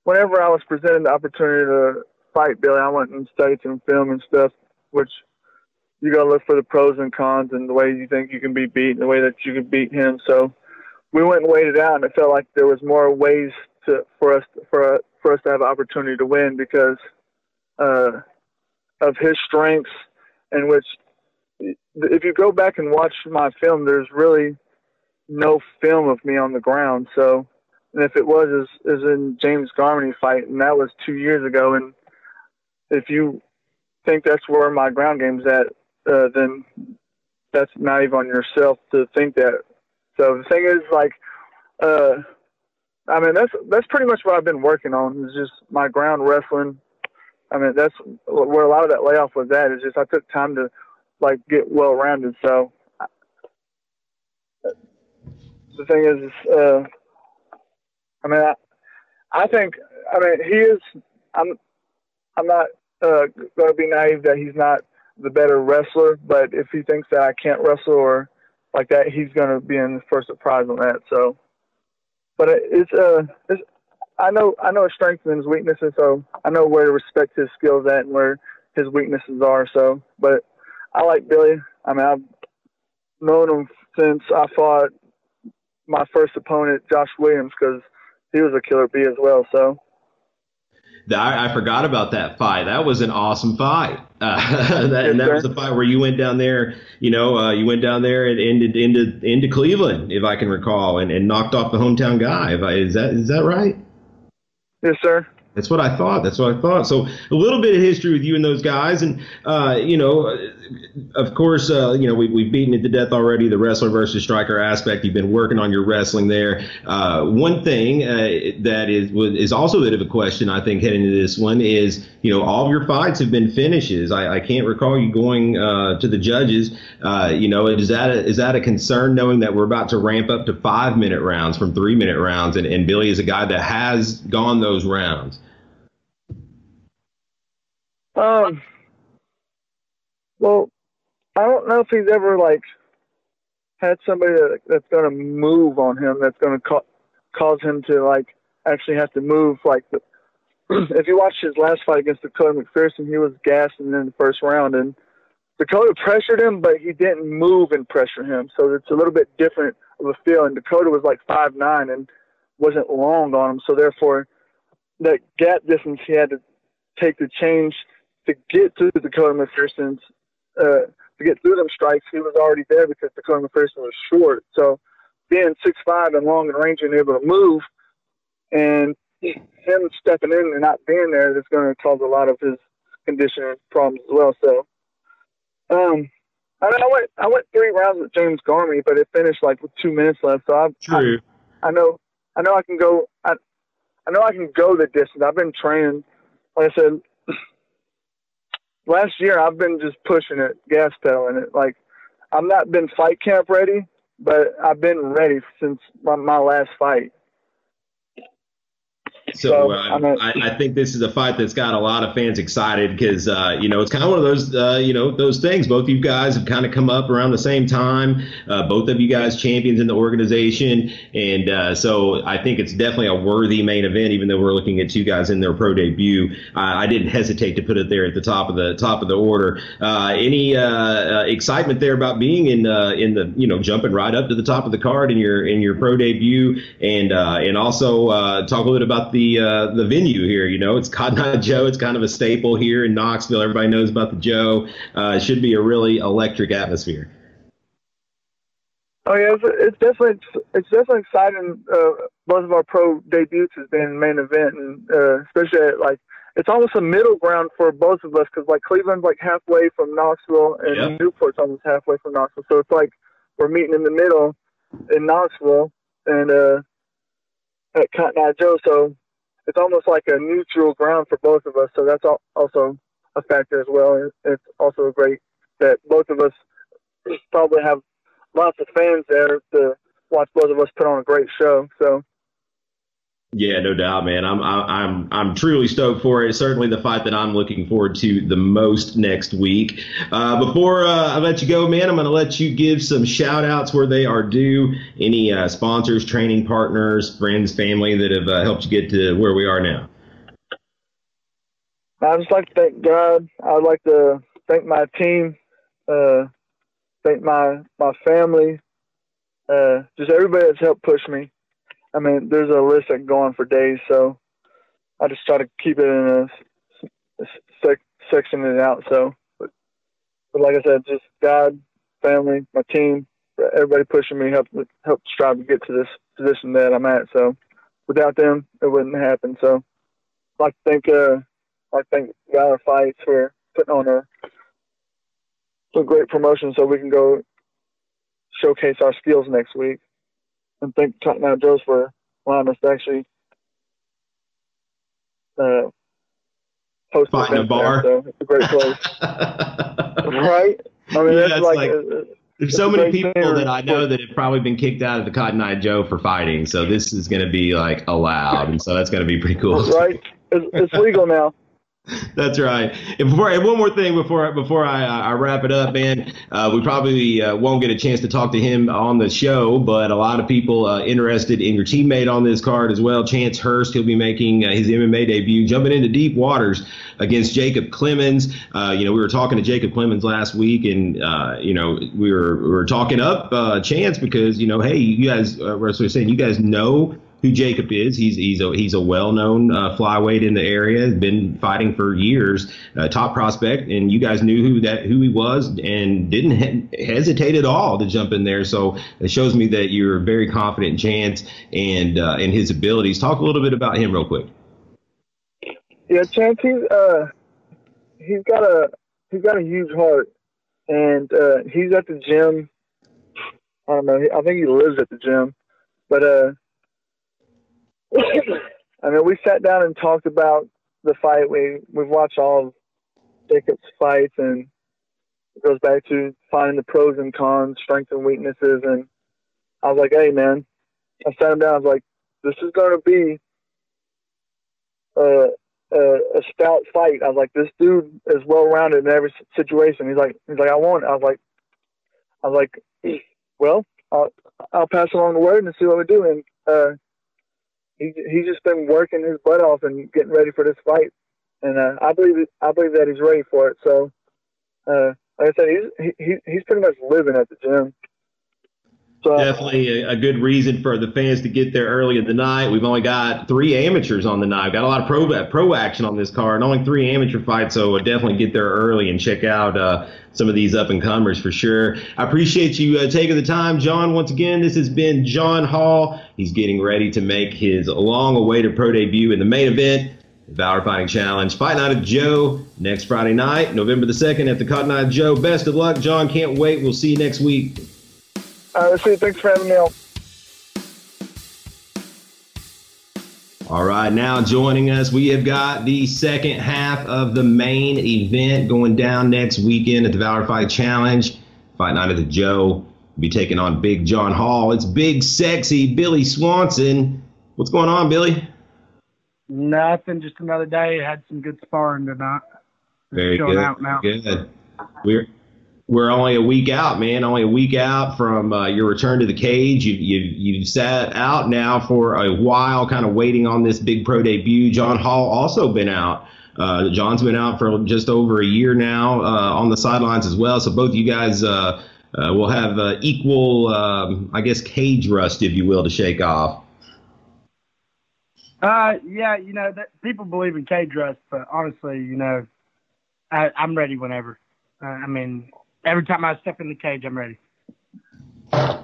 whenever I was presented the opportunity to fight Billy, I went and studied some film and stuff, which you got to look for the pros and cons and the way you think you can be beat, and the way that you can beat him. So we went and weighed it out, and it felt like there was more ways to for us for for us to have an opportunity to win because uh, of his strengths, and which if you go back and watch my film, there's really no film of me on the ground. So, and if it was, is is in James Garmany fight, and that was two years ago. And if you think that's where my ground game's at, uh, then that's naive on yourself to think that. So the thing is, like, uh, I mean, that's that's pretty much what I've been working on. Is just my ground wrestling. I mean, that's where a lot of that layoff was at. Is just I took time to like get well rounded. So the thing is, uh, I mean, I, I think, I mean, he is. I'm, I'm not uh, going to be naive that he's not the better wrestler, but if he thinks that I can't wrestle or like that, he's going to be in for a surprise on that. So, but it's uh, it's, I know I know his strengths and his weaknesses, so I know where to respect his skills at and where his weaknesses are. So, but I like Billy. I mean, I've known him since I fought my first opponent, Josh Williams, because he was a killer bee as well. So I, I, forgot about that fight. That was an awesome fight. Uh, that, and that was the fight where you went down there. You know, uh, you went down there and ended into into Cleveland, if I can recall, and, and knocked off the hometown guy. I, is that is that right? Yes, sir. That's what I thought. That's what I thought. So a little bit of history with you and those guys, and uh, you know, of course, uh, you know we, we've beaten it to death already. The wrestler versus striker aspect. You've been working on your wrestling there. Uh, one thing uh, that is is also a bit of a question I think heading into this one is you know all of your fights have been finishes. I, I can't recall you going uh, to the judges. Uh, you know, is that a, is that a concern knowing that we're about to ramp up to five minute rounds from three minute rounds, and, and Billy is a guy that has gone those rounds. Um. Well, I don't know if he's ever like had somebody that, that's going to move on him. That's going to ca- cause him to like actually have to move. Like, the, if you watch his last fight against Dakota McPherson, he was gassing in the first round, and Dakota pressured him, but he didn't move and pressure him. So it's a little bit different of a feel. And Dakota was like five nine and wasn't long on him, so therefore that gap distance he had to take the change to get to Dakota McPherson's, uh, to get through them strikes, he was already there because Dakota McPherson was short. So being six five and long and range and able to move, and him stepping in and not being there is going to cause a lot of his conditioning problems as well. So, um, I, mean, I went I went three rounds with James Garmy, but it finished like with two minutes left. So I, True. I, I know I know I can go. I I know I can go the distance. I've been training. Like I said, last year I've been just pushing it, gas pedaling it. Like I've not been fight camp ready, but I've been ready since my, my last fight. So uh, I, I, think this is a fight that's got a lot of fans excited because uh, you know it's kind of one of those uh, you know those things. Both of you guys have kind of come up around the same time. Uh, both of you guys champions in the organization, and uh, so I think it's definitely a worthy main event. Even though we're looking at two guys in their pro debut, I didn't hesitate to put it there at the top of the top of the order. Uh, any excitement there about being in in the you know jumping right up to the top of the card in your in your pro debut, and and also talk a little bit about the uh, the venue here. You know, it's Cotton Eye Joe. It's kind of a staple here in Knoxville. Everybody knows about the Joe. Uh, it should be a really electric atmosphere. Oh yeah, it's, it's definitely it's definitely exciting. Uh, both of our pro debuts has been main event, and uh, especially at, like it's almost a middle ground for both of us because like Cleveland's like halfway from Knoxville, and yep. Newport's almost halfway from Knoxville. So it's like we're meeting in the middle in Knoxville, and uh, at Cotton Eye Joe. So it's almost like a neutral ground for both of us. So that's also a factor as well. And It's also great that both of us probably have lots of fans there to watch both of us put on a great show. So. Yeah, no doubt, man. I'm I'm I'm truly stoked for it. Certainly the fight that I'm looking forward to the most next week. Uh, before uh, I let you go, man, I'm going to let you give some shout outs where they are due. Any uh, sponsors, training partners, friends, family that have uh, helped you get to where we are now. I just like to thank God. I'd like to thank my team, uh, thank my my family, uh, just everybody that's helped push me. I mean, there's a list that can go on for days, so I just try to keep it in a, a sec, section it out. So, but, but like I said, just God, family, my team, everybody pushing me, help help strive to get to this position that I'm at. So, without them, it wouldn't happen. So, I'd like to thank uh, I thank Valor Fights for putting on a, a great promotion so we can go showcase our skills next week and thank Cotton Eye Joe's for allowing us to actually uh, host in a bar. There, so it's a great place, right? I mean, Yeah, it's like, like- uh, There's It's so many people that I know that have probably been kicked out of the Cotton Eye Joe for fighting. So this is going to be like allowed, and so that's going to be pretty cool. right? It's, it's legal now. That's right. And before and one more thing before before I, I wrap it up, man, uh, we probably uh, won't get a chance to talk to him on the show, but a lot of people uh, interested in your teammate on this card as well. Chance Hurst, he'll be making uh, his MMA debut, jumping into deep waters against Jacob Clemens. Uh, you know, we were talking to Jacob Clemens last week, and uh, you know, we were we were talking up Chance because you know, hey, you guys, uh, we're saying you guys know who Jacob is. He's he's a he's a well-known uh, flyweight in the area. Been fighting for years, uh, top prospect, and you guys knew who that who he was and didn't he- hesitate at all to jump in there. So it shows me that you're very confident in Chance and uh, in his abilities. Talk a little bit about him real quick. Yeah, Chance, he's uh, he's got a he's got a huge heart, and uh, he's at the gym. I don't know. I think he lives at the gym, but uh, I mean, we sat down and talked about the fight. We we've watched all of Jacob's fights, and it goes back to finding the pros and cons, strengths and weaknesses. And I was like, "Hey, man," I sat him down. I was like, "This is going to be." Uh, a, a stout fight. I was like, this dude is well rounded in every situation. He's like, he's like, I want. it. I was like, I was like, well, I'll I'll pass along the word and see what we do. And uh, he he's just been working his butt off and getting ready for this fight. And uh, I believe I believe that he's ready for it. So, uh, like I said, he's he, he- he's pretty much living at the gym. So Definitely a, a good reason for the fans to get there early in the night. We've only got three amateurs on the night. We've Got a lot of pro pro action on this card. And only three amateur fights, so definitely get there early and check out uh, some of these up and comers for sure. I appreciate you uh, taking the time, John. Once again, this has been John Hall. He's getting ready to make his long-awaited pro debut in the main event. the Valor Fighting Challenge. Fight Night of Joe next Friday night, November the 2nd at the Cotton Eye Joe. Best of luck, John. Can't wait. We'll see you next week. Uh, let's see. Thanks for having me on. All right, now joining us, we have got the second half of the main event going down next weekend at the Valor Fight Challenge. Fight Night of the Joe. Be taking on Big John Hall. It's big, sexy Billy Swanson. What's going on, Billy? Nothing, just another day. Had some good sparring tonight. Very good. out now. Good. We're we're only a week out, man. Only a week out from uh, your return to the cage. You you you've sat out now for a while, kind of waiting on this big pro debut. John Hall also been out. Uh, John's been out for just over a year now uh, on the sidelines as well. So both you guys uh, uh, will have uh, equal, um, I guess, cage rust, if you will, to shake off. Uh, yeah, you know, people believe in cage rust, but honestly, you know, I, I'm ready whenever. I mean, every time I step in the cage, I'm ready.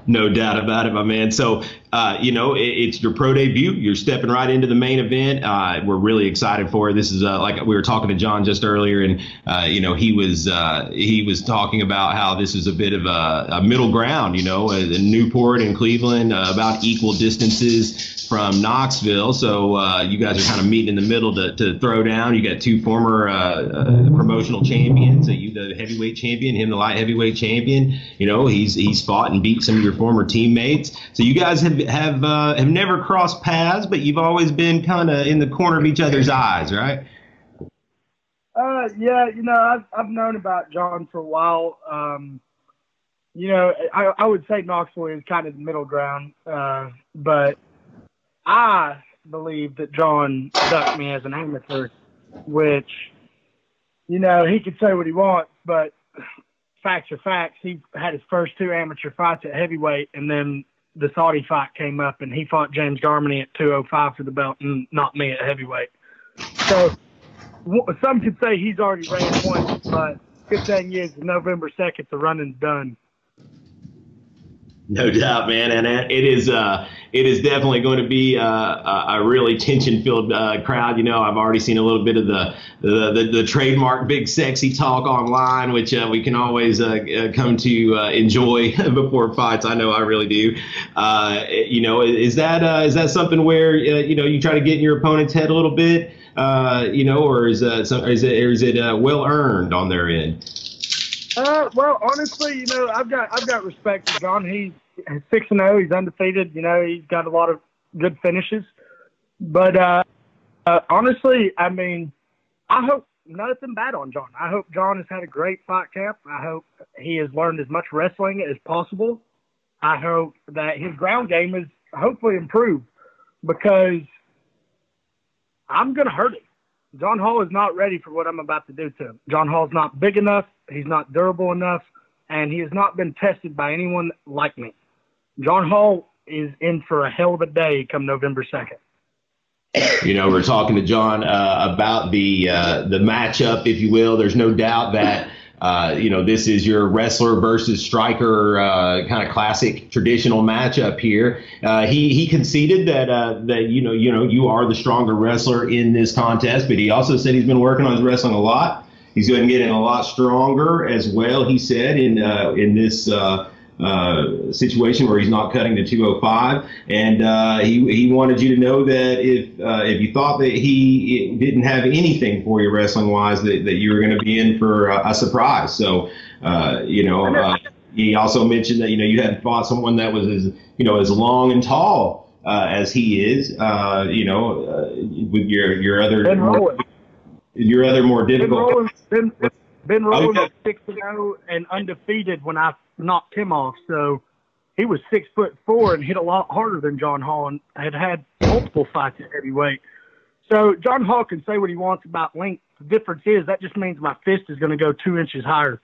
No doubt about it, my man. So, uh, you know, it, it's your pro debut. You're stepping right into the main event. Uh, we're really excited for it. This is uh, like we were talking to John just earlier, and uh, you know, he was uh, he was talking about how this is a bit of a, a middle ground. You know, uh, Newport and Cleveland about equal distances from Knoxville. So uh, you guys are kind of meeting in the middle to, to throw down. You got two former uh, uh, promotional champions. You the heavyweight champion, him the light heavyweight champion. You know, he's he's fought and beat some of your your former teammates. So you guys have have uh, have never crossed paths, but you've always been kind of in the corner of each other's eyes, right? Uh, yeah, you know, I've I've known about John for a while. Um, you know, I, I would say Knoxville is kind of the middle ground, uh, but I believe that John ducked me as an amateur, which, you know, he could say what he wants, but facts are facts. He had his first two amateur fights at heavyweight, and then the Saudi fight came up, and he fought James Garmany at 205 for the belt, and not me at heavyweight. So some could say he's already ran once, but good thing is November 2nd, the running's done. No doubt, man, and it is uh, it is definitely going to be uh, a really tension-filled uh, crowd. You know, I've already seen a little bit of the the, the, the trademark big sexy talk online, which uh, we can always uh, uh, come to enjoy before fights. I know I really do. you know, is that is that something where you know you try to get in your opponent's head a little bit? you know, or is some, is it or is it well earned on their end? Uh, well, honestly, you know, I've got I've got respect for John. He's six and zero. He's undefeated. You know, he's got a lot of good finishes. But uh, uh, honestly, I mean, I hope nothing bad on John. I hope John has had a great fight camp. I hope he has learned as much wrestling as possible. I hope that his ground game is hopefully improved because I'm going to hurt him. John Hall is not ready for what I'm about to do to him. John Hall's not big enough. He's not durable enough, and he has not been tested by anyone like me. John Hall is in for a hell of a day come November 2nd. You know, we're talking to John uh, about the uh, the matchup, if you will. There's no doubt that uh, you know, this is your wrestler versus striker uh, kind of classic traditional matchup here. Uh, he he conceded that uh, that you know you know you are the stronger wrestler in this contest, but he also said he's been working on his wrestling a lot. He's going to get a lot stronger as well. He said in uh, in this uh, uh, situation where he's not cutting to 205. And uh, he, he wanted you to know that if uh, if you thought that he didn't have anything for you wrestling wise, that, that you were going to be in for a, a surprise. So, uh, you know, he also mentioned that, you know, you hadn't fought someone that was as, you know, as long and tall as he is, you know, with your, your other, your other more difficult. Ben Rowland, ben, ben Rowland oh, yeah. 6 0 and undefeated when I knocked him off. So he was six foot four and hit a lot harder than John Hall and had had multiple fights at heavyweight. So John Hall can say what he wants about length. The difference is that just means my fist is going to go two inches higher.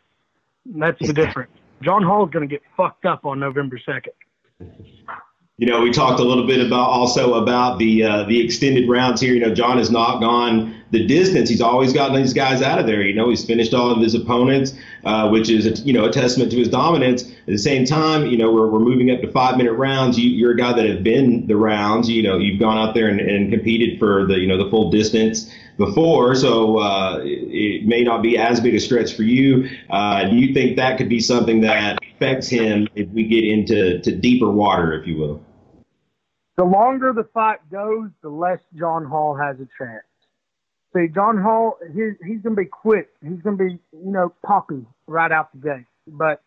that's the difference. John Hall is going to get fucked up on November 2nd. You know, we talked a little bit about also about the uh, the extended rounds here. You know, John has not gone the distance. He's always gotten these guys out of there. You know, he's finished all of his opponents, uh, which is a, you know a testament to his dominance. At the same time, you know, we're, we're moving up to five minute rounds. You, are a guy that have been the rounds. You know, you've gone out there and, and competed for the you know the full distance before, so uh, it, it, may not be as big a stretch for you. Uh, do you think that could be something that affects him if we get into to deeper water, if you will? The longer the fight goes, the less John Hall has a chance. See, John Hall, he's, he's going to be quick. He's going to be, you know, poppy right out the gate. But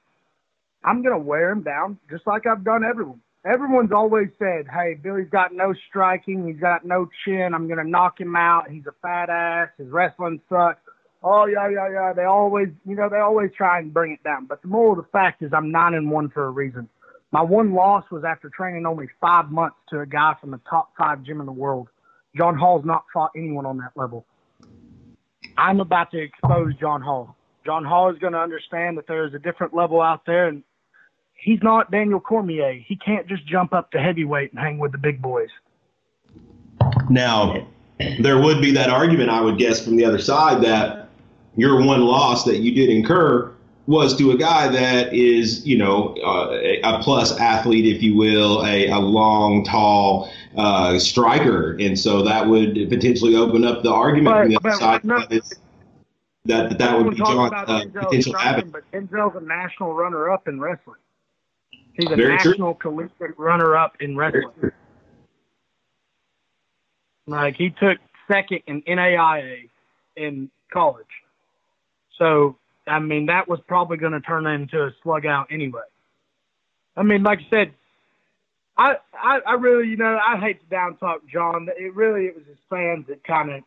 I'm going to wear him down just like I've done everyone. Everyone's always said, hey, Billy's got no striking. He's got no chin. I'm going to knock him out. He's a fat ass. His wrestling sucks. Oh, yeah, yeah, yeah. They always, you know, they always try and bring it down. But the moral of the fact is I'm 9 and 1 for a reason. My one loss was after training only five months to a guy from the top five gym in the world. John Hall's not fought anyone on that level. I'm about to expose John Hall. John Hall is going to understand that there is a different level out there, and he's not Daniel Cormier. He can't just jump up to heavyweight and hang with the big boys. Now, there would be that argument, I would guess, from the other side that your one loss that you did incur was to a guy that is, you know, uh, a plus athlete, if you will, a, a long, tall uh, striker, and so that would potentially open up the argument but, from the other side no, that, that that would be John's uh, potential avenue. But Denzel's a national runner-up in wrestling. He's a Very national true. collegiate runner-up in wrestling. Like he took second in NAIA in college. So I mean, that was probably going to turn into a slug out anyway. I mean, like I said, I, I, I really, you know, I hate to down talk John. It really, it was his fans that kind of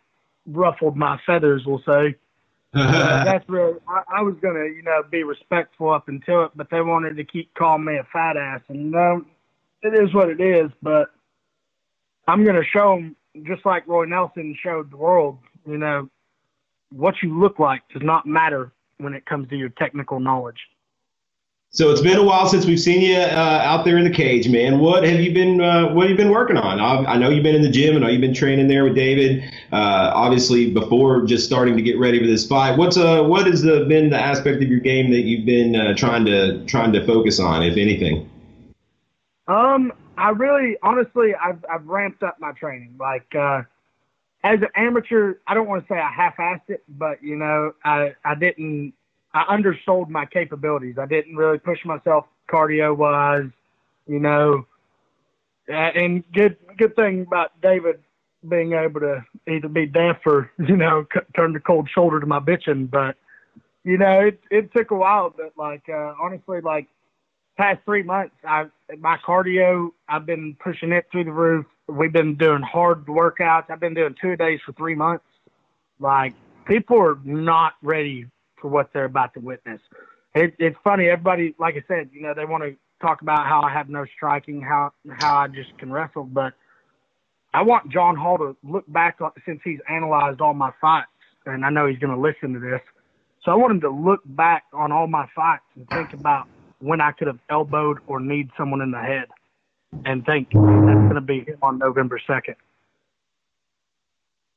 ruffled my feathers, we'll say. uh, that's really, I, I was going to, you know, be respectful up until it, but they wanted to keep calling me a fat ass. And, you know, it is what it is, but I'm going to show them, just like Roy Nelson showed the world, you know, what you look like does not matter when it comes to your technical knowledge. So it's been a while since we've seen you uh, out there in the cage, man. What have you been uh, What have you been working on? I, I, know you've been in the gym. I know you've been training there with David. Uh, obviously, before just starting to get ready for this fight. What's uh What has the, been the aspect of your game that you've been uh, trying to trying to focus on, if anything? Um, I really, honestly, I've I've ramped up my training. Like uh, as an amateur, I don't want to say I half-assed it, but you know, I I didn't I undersold my capabilities. I didn't really push myself cardio wise, you know. And good good thing about David being able to either be deaf or you know c- turn the cold shoulder to my bitching, but you know it it took a while, but like uh, honestly, like past three months, I my cardio I've been pushing it through the roof. We've been doing hard workouts. I've been doing two days for three months. Like people are not ready for what they're about to witness. It, it's funny. Everybody, like I said, you know, they want to talk about how I have no striking, how how I just can wrestle, but I want John Hall to look back since he's analyzed all my fights, and I know he's going to listen to this. So I want him to look back on all my fights and think about when I could have elbowed or kneed someone in the head, and thank that's going to be on November second.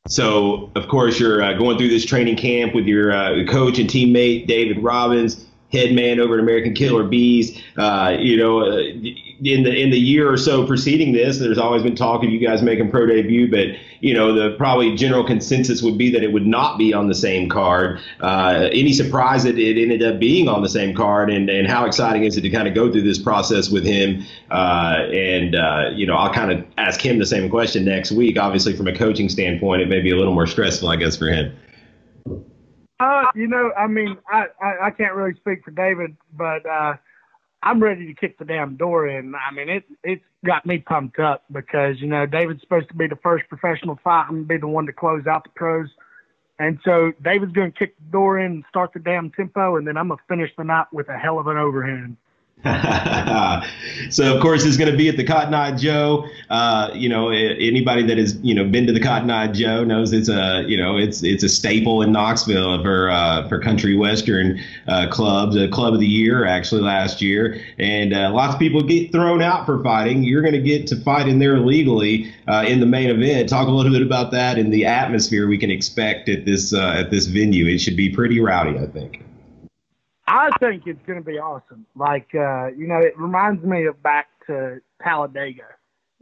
So, of course, you're uh, going through this training camp with your uh, coach and teammate, David Robbins head man over at American Killer Bees. Uh, you know, uh, in the in the year or so preceding this, there's always been talk of you guys making pro debut, but you know, the probably general consensus would be that it would not be on the same card. Uh, any surprise that it ended up being on the same card, and and how exciting is it to kind of go through this process with him? Uh, and uh, you know, I'll kind of ask him the same question next week. Obviously, from a coaching standpoint, it may be a little more stressful, I guess, for him. Uh, you know, I mean, I, I, I can't really speak for David, but uh, I'm ready to kick the damn door in. I mean, it it's got me pumped up because you know David's supposed to be the first professional fight. I'm be the one to close out the pros, and so David's gonna kick the door in and start the damn tempo, and then I'm gonna finish the night with a hell of an overhand. so of course it's going to be at the Cotton Eye Joe. Uh, you know, anybody that has you know been to the Cotton Eye Joe knows it's a you know it's it's a staple in Knoxville for uh, for country western uh, clubs. A club of the year actually last year, and uh, lots of people get thrown out for fighting. You're going to get to fight in there legally uh, in the main event. Talk a little bit about that and the atmosphere we can expect at this uh, at this venue. It should be pretty rowdy, I think. I think it's going to be awesome. Like, uh, you know, it reminds me of back to Talladega,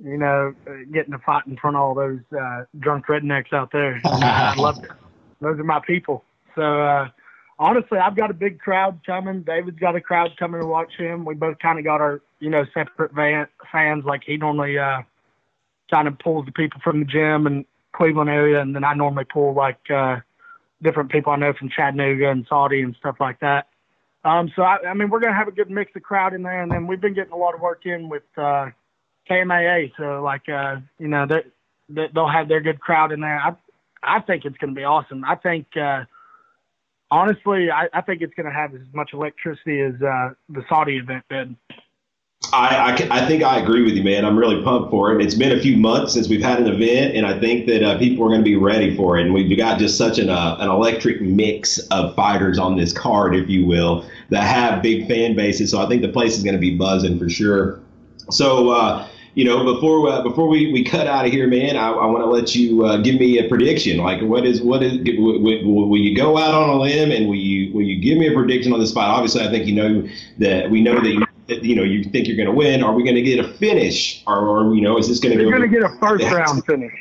you know, uh, getting to fight in front of all those uh, drunk rednecks out there. I love it. Those are my people. So, uh, honestly, I've got a big crowd coming. David's got a crowd coming to watch him. We both kind of got our, you know, separate van- fans. Like, he normally uh, kind of pulls the people from the gym and Cleveland area, and then I normally pull, like, uh, different people I know from Chattanooga and Soddy and stuff like that. Um, so I, I mean, we're gonna have a good mix of crowd in there, and then we've been getting a lot of work in with uh, KMAA. So like, uh, you know, they, they they'll have their good crowd in there. I I think it's gonna be awesome. I think uh, honestly, I, I think it's gonna have as much electricity as uh, the Saudi event did. I, I, I, think I agree with you, man. I'm really pumped for it. It's been a few months since we've had an event, and I think that uh, people are going to be ready for it. And we've got just such an, uh, an electric mix of fighters on this card, if you will, that have big fan bases. So I think the place is going to be buzzing for sure. So, uh, you know, before uh, before we, we cut out of here, man, I, I want to let you uh, give me a prediction. Like, what is what is will, will, will, you go out on a limb and will you will you give me a prediction on this fight? Obviously, I think you know that we know that you you know you think you're going to win. Are we going to get a finish, or, or you know is this going to? Be You're going to get a first round finish.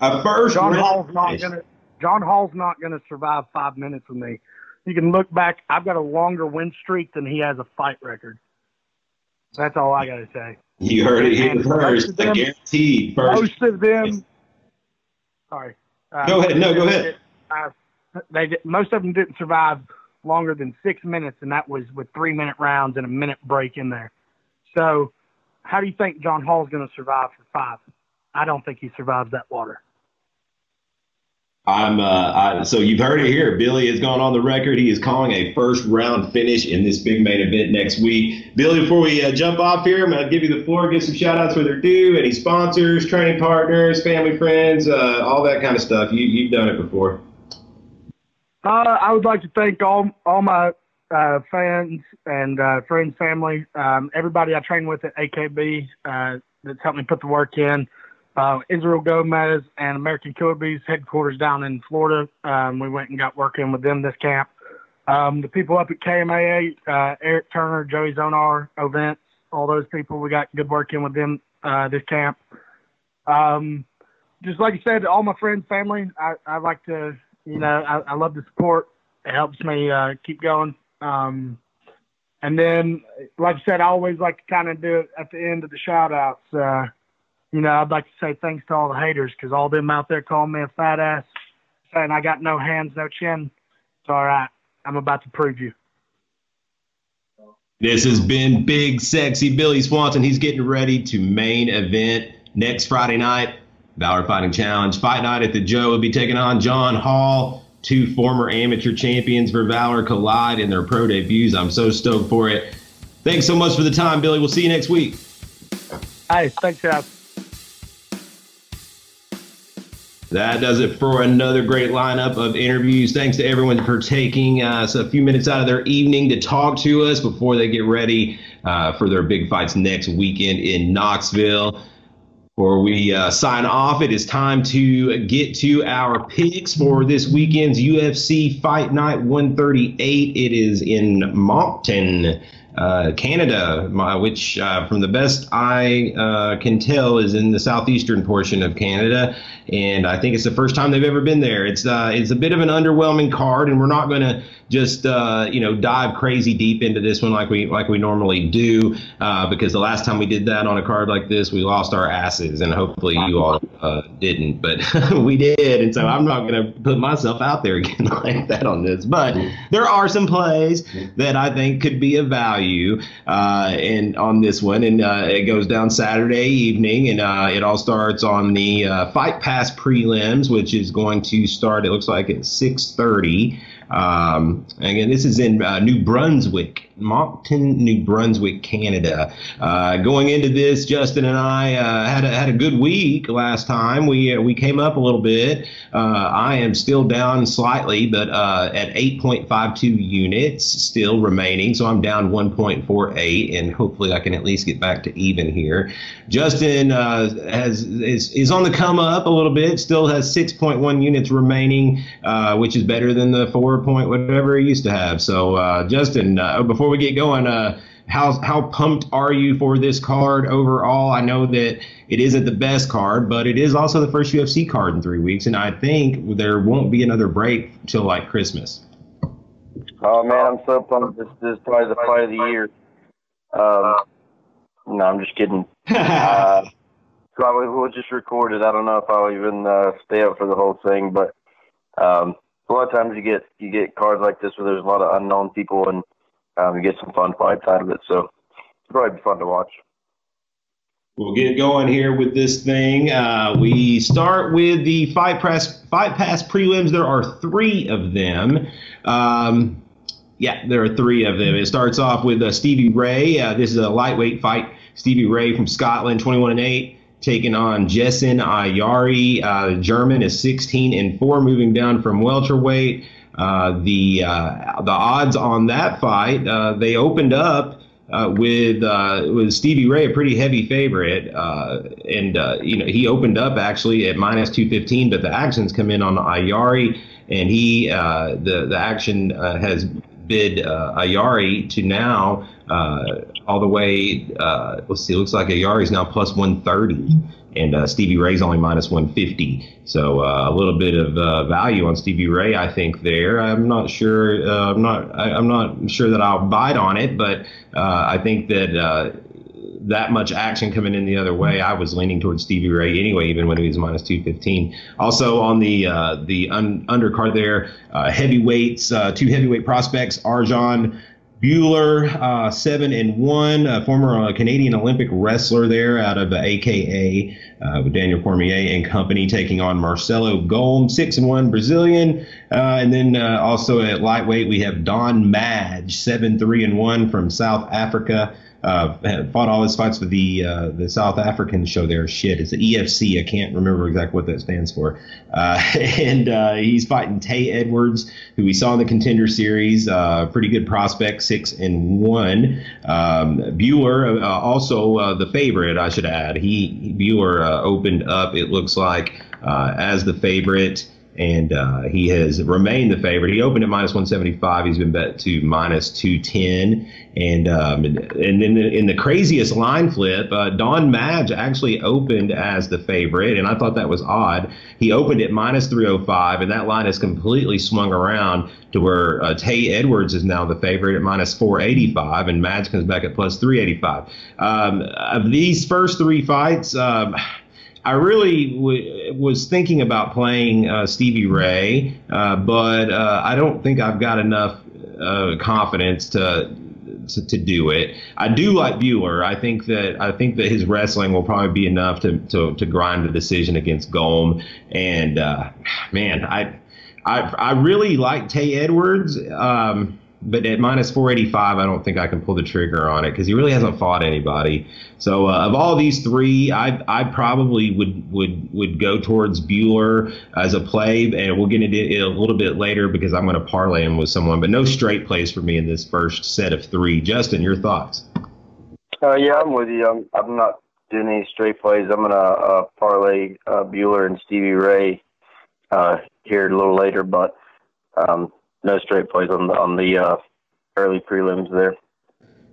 A first John round Hall's not finish. to. John Hall's not going to survive five minutes with me. You can look back. I've got a longer win streak than he has a fight record. That's all I got to say. You heard it here first. The guaranteed first. Most of them. Sorry. Uh, Go ahead. No, go ahead. Uh, they most of them didn't survive longer than six minutes, and that was with three minute rounds and a minute break in there. So, how do you think John Hall is going to survive for five? I don't think he survives that water. I'm uh, I, so you've heard it here. Billy has gone on the record. He is calling a first round finish in this big main event next week. Billy, before we uh, jump off here, I'm going to give you the floor, give some shout outs where they're due, any sponsors, training partners, family, friends, uh, all that kind of stuff. You, you've done it before. Uh, I would like to thank all all my uh, fans and uh, friends, family, um, everybody I train with at AKB uh, that's helped me put the work in uh, Israel Gomez and American Killer headquarters down in Florida. Um, we went and got working with them this camp. Um, the people up at KMAA, uh, Eric Turner, Joey Zonar, Events, all those people, we got good work in with them this camp. Um, just like you said, all my friends, family, I, I like to, you know, I, I love the support. It helps me uh, keep going. Um, and then, like I said, I always like to kind of do it at the end of the shout outs. Uh, you know, I'd like to say thanks to all the haters because all them out there calling me a fat ass, saying I got no hands, no chin. It's all right. I'm about to prove you. This has been Big Sexy Billy Swanson. He's getting ready to main event next Friday night. Valor Fighting Challenge. Fight night at the Joe will be taking on John Hall. Two former amateur champions for Valor collide in their pro debuts. I'm so stoked for it. Thanks so much for the time, Billy. We'll see you next week. Hey, thanks, guys. That does it for another great lineup of interviews. Thanks to everyone for taking uh, a few minutes out of their evening to talk to us before they get ready uh, for their big fights next weekend in Knoxville. Before we uh, sign off, it is time to get to our picks for this weekend's UFC Fight Night 138. It is in Moncton uh, Canada, my, which, uh, from the best I uh, can tell, is in the southeastern portion of Canada, and I think it's the first time they've ever been there. It's uh, it's a bit of an underwhelming card, and we're not going to just uh, you know dive crazy deep into this one like we like we normally do, uh, because the last time we did that on a card like this, we lost our asses, and hopefully you all didn't, but we did, and so I'm not going to put myself out there again like that on this. But there are some plays that I think could be of value uh, and on this one, and uh, it goes down Saturday evening, and uh, it all starts on the uh, Fight Pass prelims, which is going to start. It looks like at 6:30. Um, again, this is in uh, New Brunswick, Moncton, New Brunswick, Canada. Uh, going into this, Justin and I uh, had a, had a good week last time. We uh, we came up a little bit. Uh, I am still down slightly, but uh, at 8.52 units still remaining, so I'm down 1.48, and hopefully I can at least get back to even here. Justin has is is on the come up a little bit. Still has 6.1 units remaining, which is better than the four point whatever he used to have. So, uh, Justin, uh, before we get going, uh, how how pumped are you for this card overall? I know that it isn't the best card, but it is also the first UFC card in three weeks, and I think there won't be another break till like Christmas. Oh man, I'm so pumped! This, this is probably the fight of the year. Um, no, I'm just kidding. uh, probably we'll just record it. I don't know if I'll even uh, stay up for the whole thing, but um, a lot of times you get you get cards like this where there's a lot of unknown people and um, you get some fun fights out of it. So it's probably fun to watch. We'll get going here with this thing. Uh, we start with the fight press fight pass prelims. There are three of them. Um, yeah, there are three of them. It starts off with uh, Stevie Ray. Uh, this is a lightweight fight. Stevie Ray from Scotland, 21 and 8 taking on Jessin Ayari. Uh, German is 16 and 4, moving down from welterweight. Uh, the uh, the odds on that fight, uh, they opened up uh, with uh, with Stevie Ray, a pretty heavy favorite, and you know he opened up actually at minus 215, but the actions come in on Ayari, and he the the action has bid Ayari to now all the way. Let's see, looks like Ayari is now plus 130, and uh, Stevie Ray's only minus 150. So uh, a little bit of uh, value on Stevie Ray, I think. There, I'm not sure. Uh, I'm not. I, am not sure that I'll bite on it, but I think that. that much action coming in the other way, I was leaning towards Stevie Ray anyway, even when he was minus 215. Also on the the un- undercard there, heavyweights, two heavyweight prospects, Arjan Bhullar, uh, seven and one, a former uh, Canadian Olympic wrestler there out of AKA uh, with Daniel Cormier and company, taking on Marcelo Golm, six and one Brazilian, uh, and then uh, also at lightweight we have Don Madge, seven three and one from South Africa uh, fought all his fights with the uh, the South African show there. Shit, it's the EFC. I can't remember exactly what that stands for. Uh, and uh, he's fighting Te Edwards, who we saw in the Contender Series. Uh, pretty good prospect, six and one. Um, Bhullar, uh, also the favorite, I should add. He Bhullar opened up. It looks like as the favorite and uh, he has remained the favorite. He opened at minus 175. He's been bet to minus 210. And um, and then in the craziest line flip, uh, Don Madge actually opened as the favorite, and I thought that was odd. He opened at minus 305, and that line has completely swung around to where uh, Te Edwards is now the favorite at minus 485, and Madge comes back at plus 385. Um, of these first three fights, um, I really w- was thinking about playing uh, Stevie Ray, uh, but uh, I don't think I've got enough uh, confidence to, to, to do it. I do like Bhullar. I think that I think that his wrestling will probably be enough to to, to grind the decision against Golm. And uh, man, I I I really like Te Edwards. Um, but at minus 485, I don't think I can pull the trigger on it because he really hasn't fought anybody. So uh, of all these three, I I probably would would would go towards Bhullar as a play, and we'll get into it a little bit later because I'm going to parlay him with someone. But no straight plays for me in this first set of three. Justin, your thoughts? Uh, yeah, I'm with you. I'm, I'm not doing any straight plays. I'm going to uh, parlay uh, Bhullar and Stevie Ray uh, here a little later, but. Um, no straight plays on the on the uh, early prelims there.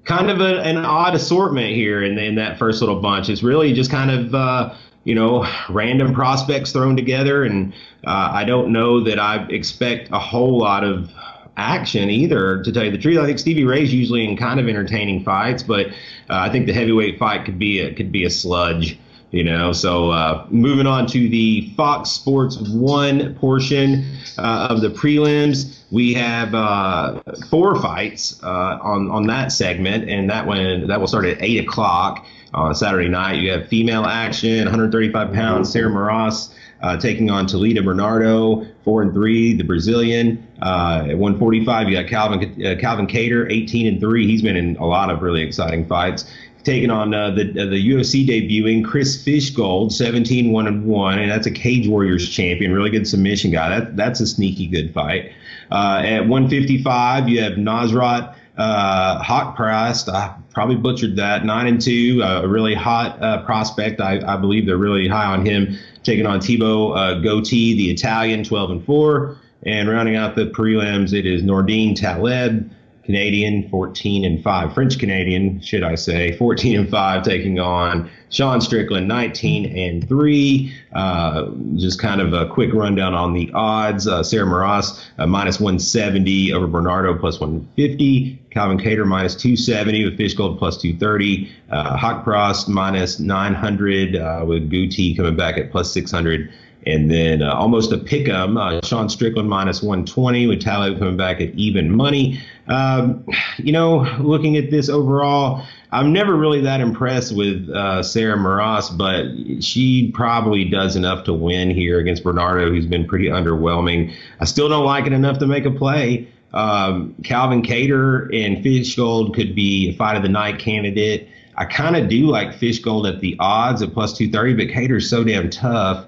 Kind of a, an odd assortment here in, in that first little bunch. It's really just kind of uh, you know random prospects thrown together, and uh, I don't know that I expect a whole lot of action either. To tell you the truth, I think Stevie Ray's usually in kind of entertaining fights, but uh, I think the heavyweight fight could be a, could be a sludge you know so uh, moving on to the fox sports one portion uh, of the prelims we have uh, four fights uh, on on that segment and that one that will start at 8 o'clock on saturday night you have female action 135 pounds sarah moras uh, taking on Talita Bernardo, four and three, the Brazilian. Uh, at 145, you got Calvin uh, Calvin Kattar, 18 and three. He's been in a lot of really exciting fights taking on uh, the uh, the UFC debuting Chris Fishgold, 17 1 and 1, and that's a Cage Warriors champion, really good submission guy. That that's a sneaky good fight. Uh, at 155, you have Nasrat uh, Haqparast. I probably butchered that. Nine and two, uh, a really hot uh, prospect. I, I believe they're really high on him. Taking on Thibault uh, Gouti, the Italian, 12 and four. And rounding out the prelims, it is Nordine Taleb, Canadian, 14 and 5. French Canadian, should I say, 14 and 5, taking on Sean Strickland, 19 and 3. Uh, just kind of a quick rundown on the odds. Uh, Sarah Moras, uh, minus 170 over Bernardo, plus 150. Calvin Kattar, minus 270 with Fishgold, plus 230. Uh, Haqparast, minus 900 uh, with Gouti coming back at plus 600. And then uh, almost a pick 'em, uh, Sean Strickland minus 120 with Taleb coming back at even money. Um, you know, looking at this overall, I'm never really that impressed with uh, Sarah Moras, but she probably does enough to win here against Bernardo, who's been pretty underwhelming. I still don't like it enough to make a play. Um, Calvin Kattar and Fishgold could be a fight of the night candidate. I kind of do like Fishgold at the odds at plus 230, but Kattar's so damn tough.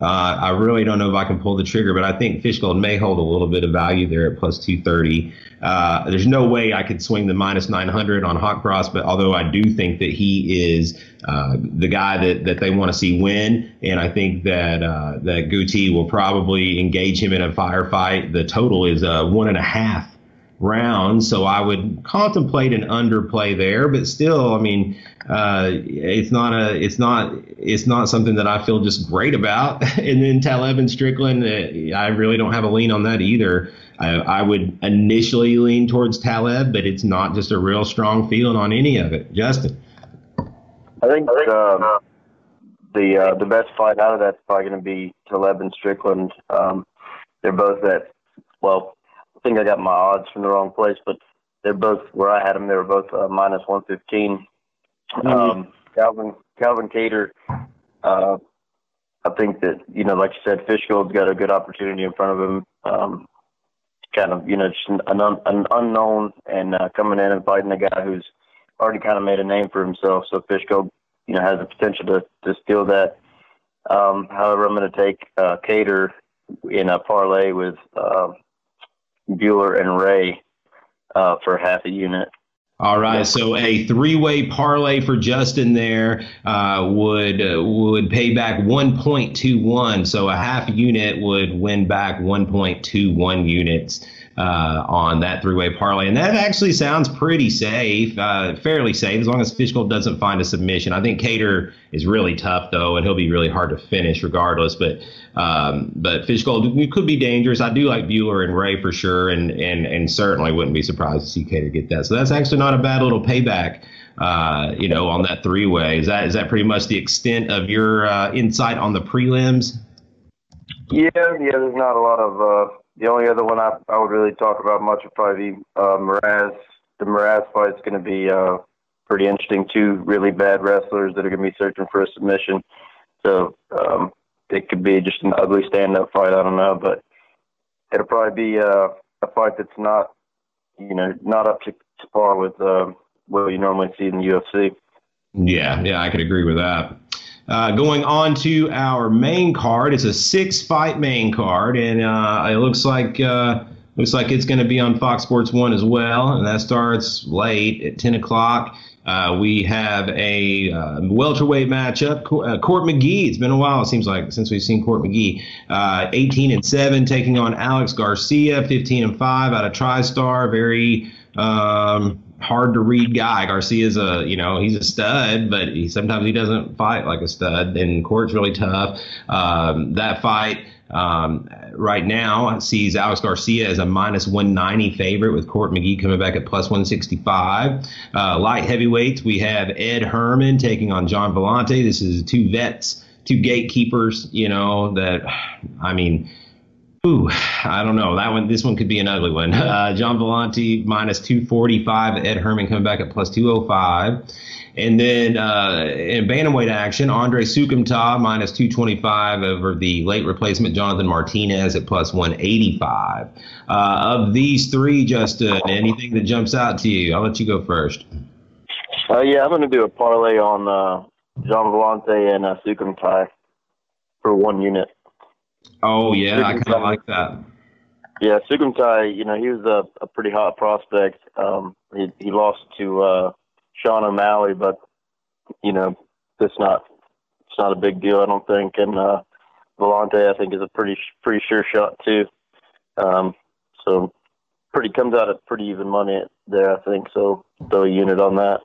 Uh, I really don't know if I can pull the trigger, but I think Fishgold may hold a little bit of value there at plus 230. Uh, there's no way I could swing the minus 900 on Haqparast, but although I do think that he is uh, the guy that, that they want to see win, and I think that uh, that Gouti will probably engage him in a firefight. The total is uh, one and a half rounds, so I would contemplate an underplay there. But still, I mean, uh, it's not a, it's not, it's not something that I feel just great about. and then Taleb and Strickland, uh, I really don't have a lean on that either. I, I, would initially lean towards Taleb, but it's not just a real strong feeling on any of it. Justin, I think um, the uh, the best fight out of that's probably going to be Taleb and Strickland. Um, they're both at well think I got my odds from the wrong place, but they're both where I had them. They were both uh, minus 115. Mm-hmm. Um, Calvin Calvin Kattar. Uh, I think that you know, like you said, Fishgold's got a good opportunity in front of him. Um, kind of you know just an, un, an unknown and uh, coming in and fighting a guy who's already kind of made a name for himself. So Fishgold, you know, has the potential to to steal that. Um, however, I'm going to take uh, Kattar in a parlay with uh, Bhullar and Ray uh, for half a unit. All right, so a three-way parlay for Justin there uh, would uh, would pay back 1.21. So a half unit would win back 1.21 units uh, on that three-way parlay, and that actually sounds pretty safe, uh, fairly safe, as long as Fishgold doesn't find a submission. I think Kattar is really tough though, and he'll be really hard to finish regardless. But um, but Fishgold could be dangerous. I do like Bhullar and Ray for sure, and and and certainly wouldn't be surprised to see Kattar get that. So that's actually not a bad little payback. Uh, you know, on that three-way, is that is that pretty much the extent of your uh, insight on the prelims? Yeah, yeah. There's not a lot of uh, the only other one I, I would really talk about much would probably be uh, Moras. The Moras fight's going to be uh, pretty interesting. Two really bad wrestlers that are going to be searching for a submission. So um, it could be just an ugly stand-up fight. I don't know, but it'll probably be uh, a fight that's not, you know, not up to, to par with uh, what you normally see in the UFC. Yeah, yeah, I could agree with that. Uh, going on to our main card, it's a six-fight main card, and uh, it looks like uh, looks like it's going to be on Fox Sports One as well, and that starts late at 10 o'clock. Uh, we have a uh, welterweight matchup. Uh, Court McGee. It's been a while. It seems like since we've seen Court McGee. 18 and seven, taking on Alex Garcia. 15 and five out of TriStar. Very um, hard to read guy. Garcia's a you know he's a stud, but he sometimes he doesn't fight like a stud. And Court's really tough. Um, that fight. Um, right now sees Alex Garcia as a minus 190 favorite with Court McGee coming back at plus 165. Uh, light heavyweights, we have Ed Herman taking on Gian Villante. This is two vets, two gatekeepers, you know, that, I mean, Ooh, I don't know. That one, this one could be an ugly one. Uh, Gian Villante minus 245. Ed Herman coming back at plus 205. And then uh, in bantamweight action, Andre Soukhamthath minus 225 over the late replacement Jonathan Martinez at plus 185. Uh, of these three, Justin, anything that jumps out to you? I'll let you go first. Uh, yeah, I'm going to do a parlay on uh, Gian Villante and uh, Soukhamthath for one unit. Oh yeah, I kind of like that. Yeah, Soukhamthath, you know, he was a, a pretty hot prospect. Um, he he lost to uh, Sean O'Malley, but you know, it's not it's not a big deal, I don't think. And uh, Villante, I think, is a pretty pretty sure shot too. Um, so pretty comes out at pretty even money there, I think. So throw a unit on that.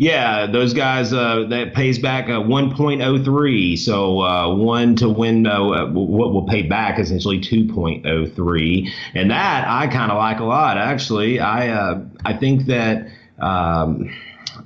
Yeah, those guys uh, that pays back a 1.03. So uh, one to win uh, what will pay back essentially 2.03, and that I kind of like a lot. Actually, I uh, I think that um,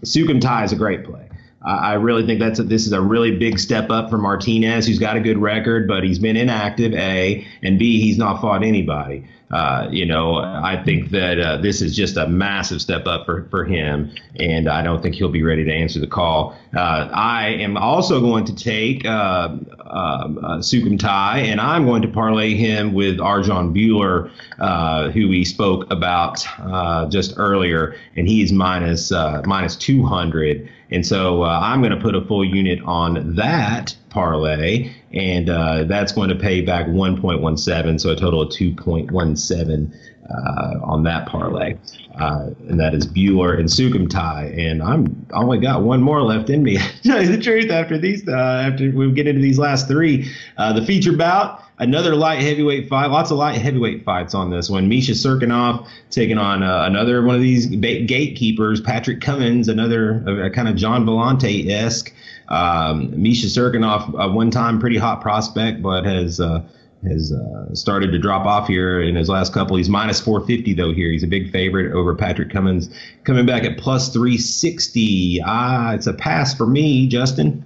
Soukhamthath is a great play. I really think that's a, this is a really big step up for Martinez, who's got a good record, but he's been inactive. A and B, he's not fought anybody. Uh, you know, I think that uh, this is just a massive step up for, for him, and I don't think he'll be ready to answer the call. Uh, I am also going to take uh, um, uh, Soukhamthath, and I'm going to parlay him with Arjan Bhullar, uh, who we spoke about uh, just earlier, and he is minus, minus 200. And so I'm going to put a full unit on that parlay, and uh, that's going to pay back 1.17, so a total of 2.17 uh, on that parlay, uh, and that is Bhullar and Soukhamthath. And I'm only got one more left in me. tell you the truth, after these, uh, after we get into these last three, uh, the feature bout. Another light heavyweight fight. Lots of light heavyweight fights on this one. Misha Cirkunov taking on uh, another one of these gatekeepers, Patrick Cummins, another kind of Gian Villante esque. Um, Misha Cirkunov, a one-time pretty hot prospect, but has uh, has uh, started to drop off here in his last couple. He's minus 450 though here. He's a big favorite over Patrick Cummins, coming back at plus 360. Ah, it's a pass for me, Justin.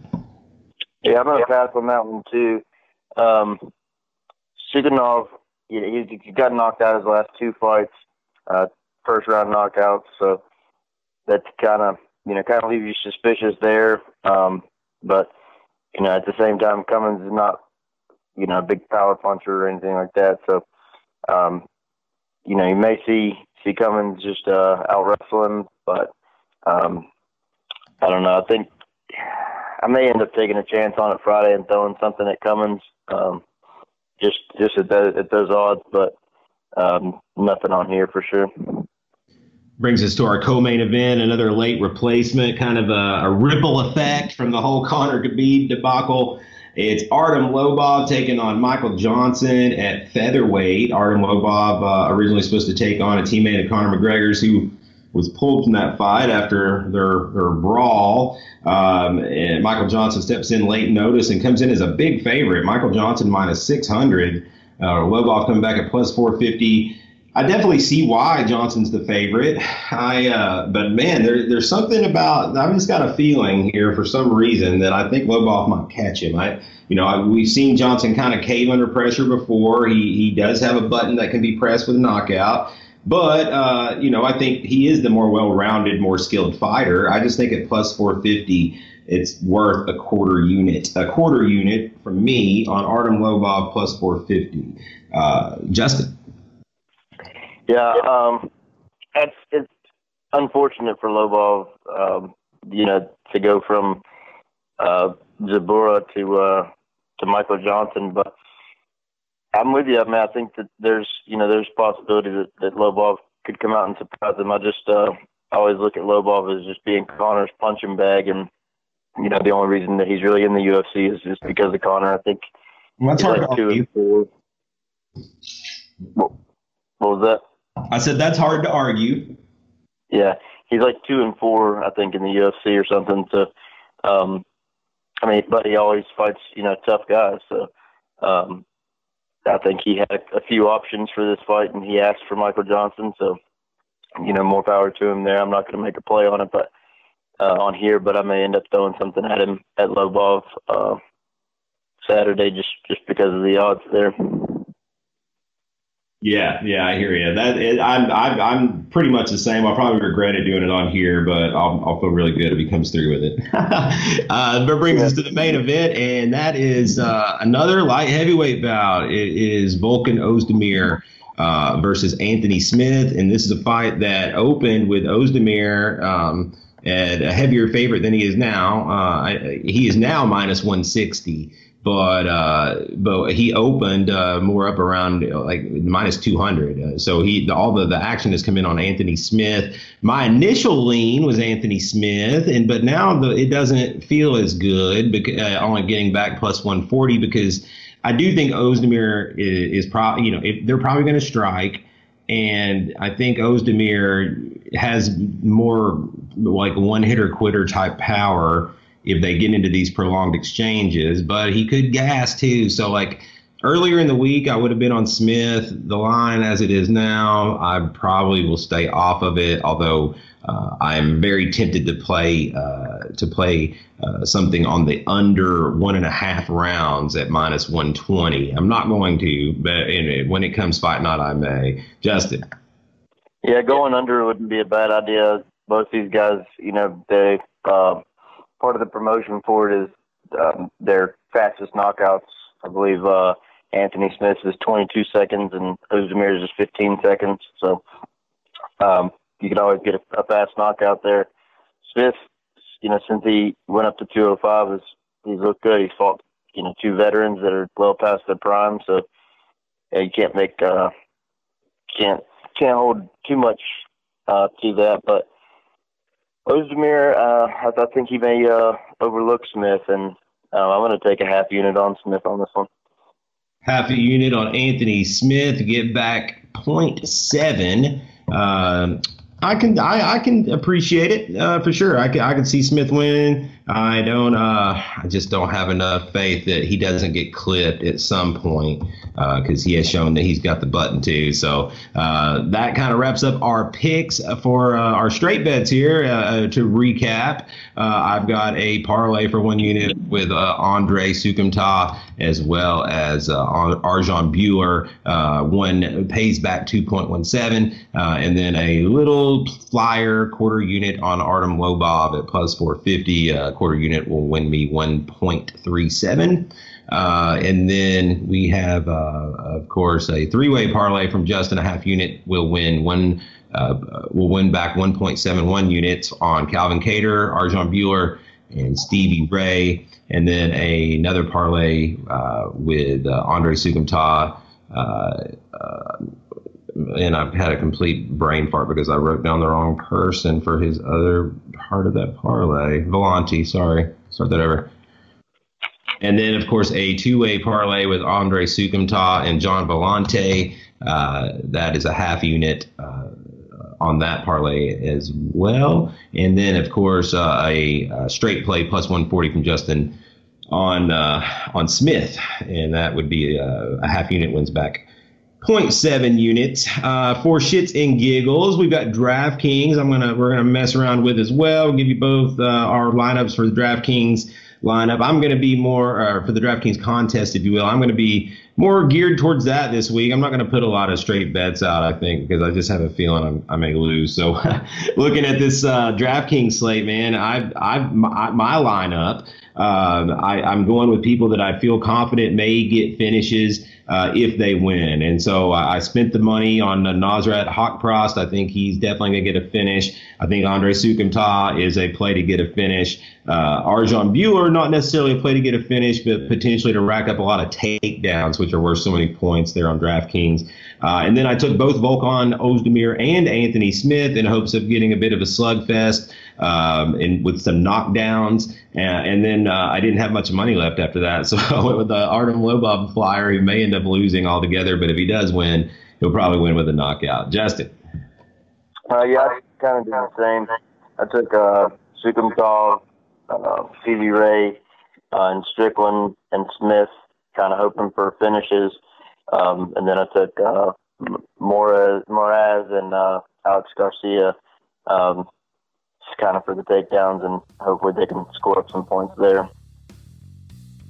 Yeah, I'm gonna pass on that one too. Um, Cirkunov, you he, he got knocked out his last two fights. Uh, first round knockouts. So that kind of you know kind of leaves you suspicious there. Um, but you know at the same time, Cummins is not you know a big power puncher or anything like that. So um, you know you may see see Cummins just uh, out wrestling, but um, I don't know. I think I may end up taking a chance on it Friday and throwing something at Cummins, um, just just at those, at those odds, but um, nothing on here for sure. Brings us to our co-main event, another late replacement, kind of a, a ripple effect from the whole Conor Khabib debacle. It's Artem Lobov taking on Michael Johnson at featherweight. Artem Lobov uh, originally supposed to take on a teammate of Conor McGregor's who was pulled from that fight after their their brawl. Um, and Michael Johnson steps in late notice and comes in as a big favorite. Michael Johnson minus 600. Uh, Lobov coming back at plus 450. I definitely see why Johnson's the favorite. I, uh, but man, there, there's something about I've just got a feeling here for some reason that I think Lobov might catch him. I, you know, I, we've seen Johnson kind of cave under pressure before. He he does have a button that can be pressed with a knockout. But uh, you know, I think he is the more well-rounded, more skilled fighter. I just think at plus 450, it's worth a quarter unit. A quarter unit from me on Artem Lobov plus 450. Uh, Justin. Yeah, um, it's it's unfortunate for Lobov, um, you know, to go from uh, Zubaira to uh, to Michael Johnson, but I'm with you. I mean, I think that there's, you know, there's possibility that, that Lobov could come out and surprise him. I just uh, always look at Lobov as just being Conor's punching bag, and you know, the only reason that he's really in the UFC is just because of Conor. I think well, that's hard like to argue. Four. What, what was that? I said that's hard to argue. Yeah, he's like two and four, I think, in the UFC or something. So, um, I mean, but he always fights, you know, tough guys. So, um, I think he had a, few options for this fight, and he asked for Michael Johnson. So, you know, more power to him there. I'm not going to make a play on it, but uh, on here, but I may end up throwing something at him at Lobov uh, Saturday, just just because of the odds there. Yeah, yeah, I hear you. That it, I'm, I'm I'm pretty much the same. I'll probably regret it doing it on here, but I'll, I'll feel really good if he comes through with it. uh, that brings us to the main event, and that is uh, another light heavyweight bout. It is Volkan Ozdemir uh, versus Anthony Smith, and this is a fight that opened with Ozdemir. Um, at a heavier favorite than he is now. Uh, he is now minus 160 but uh, but he opened uh, more up around like minus 200. Uh, so he all the, the action has come in on Anthony Smith. My initial lean was Anthony Smith, and but now the, it doesn't feel as good because uh, only getting back plus 140 because I do think Ozdemir is, is probably you know if they're probably going to strike. And I think Ozdemir has more like one hitter quitter type power if they get into these prolonged exchanges. But he could gas too. So like earlier in the week, I would have been on Smith. The line as it is now, I probably will stay off of it. Although uh, I'm very tempted to play uh, to play uh, something on the under one and a half rounds at minus 120. I'm not going to, but in, when it comes fight night, I may. Justin. Yeah, going under wouldn't be a bad idea. Both these guys, you know, they uh, part of the promotion for it is um, their fastest knockouts. I believe uh, Anthony Smith is 22 seconds and Ozdemir's is 15 seconds. So um, you can always get a, a fast knockout there. Smith, you know, since he went up to 205, is he's looked good. He's fought, you know, two veterans that are well past their prime. So yeah, you can't make uh, can't can't hold too much uh, to that, but Ozdemir, uh, I, I think he may uh, overlook Smith, and uh, I'm going to take a half unit on Smith on this one. Half a unit on Anthony Smith, get back 0.7. I can I, I can appreciate it uh, for sure. I can I can see Smith winning. I don't uh, I just don't have enough faith that he doesn't get clipped at some point because uh, he has shown that he's got the button too. So uh, that kind of wraps up our picks for uh, our straight bets here. Uh, to recap, I've got a parlay for one unit with uh, Andre Soukhamthath as well as uh, Arjan Bhullar. Uh, one pays back 2.17, uh, and then a little flyer quarter unit on Artem Lobov at plus 450. Uh, quarter unit will win me 1.37. Uh, and then we have, uh, of course, a three-way parlay from Justin. A half unit will win one. Uh, will win back 1.71 units on Calvin Kattar, Arjan Bhullar, and Stevie Ray. And then a, another parlay uh, with uh, Andre Soukhamthath. Uh, and I've had a complete brain fart because I wrote down the wrong person for his other part of that parlay. Villante, sorry. Start that over. And then, of course, a two-way parlay with Andre Soukhamthath and Gian Villante. Uh, that is a half unit uh, on that parlay as well. And then, of course, uh, a, a, straight play plus 140 from Justin on uh, on Smith, and that would be a, uh, a half unit wins back 0.7 units. Uh, for shits and giggles, we've got DraftKings. I'm gonna we're gonna mess around with as well. We'll give you both uh, our lineups for the DraftKings lineup. I'm going to be more uh, for the DraftKings contest, if you will. I'm going to be more geared towards that this week. I'm not going to put a lot of straight bets out, I think, because I just have a feeling I'm, i may lose. So, looking at this uh, DraftKings slate, man, I, I my, my lineup. Um, I, I'm going with people that I feel confident may get finishes uh, if they win. And so I spent the money on uh, Nasrat Haqparast. I think he's definitely going to get a finish. I think Andre Soukhamthath is a play to get a finish. Uh, Arjan Bhullar, not necessarily a play to get a finish, but potentially to rack up a lot of takedowns, which are worth so many points there on DraftKings. Uh, and then I took both Volkan Ozdemir and Anthony Smith in hopes of getting a bit of a slugfest um, and with some knockdowns. And, and then uh, I didn't have much money left after that, so I went with the Artem Lobov flyer. He may end up losing altogether, but if he does win, he'll probably win with a knockout. Justin. Uh, yeah, I kind of did the same. I took uh, Soukhamthath, uh, Stevie Ray, uh, and Strickland and Smith, kind of hoping for finishes. Um, and then I took uh, Moras, Moras and uh, Alex Garcia. Um, kind of for the takedowns, and hopefully they can score up some points there.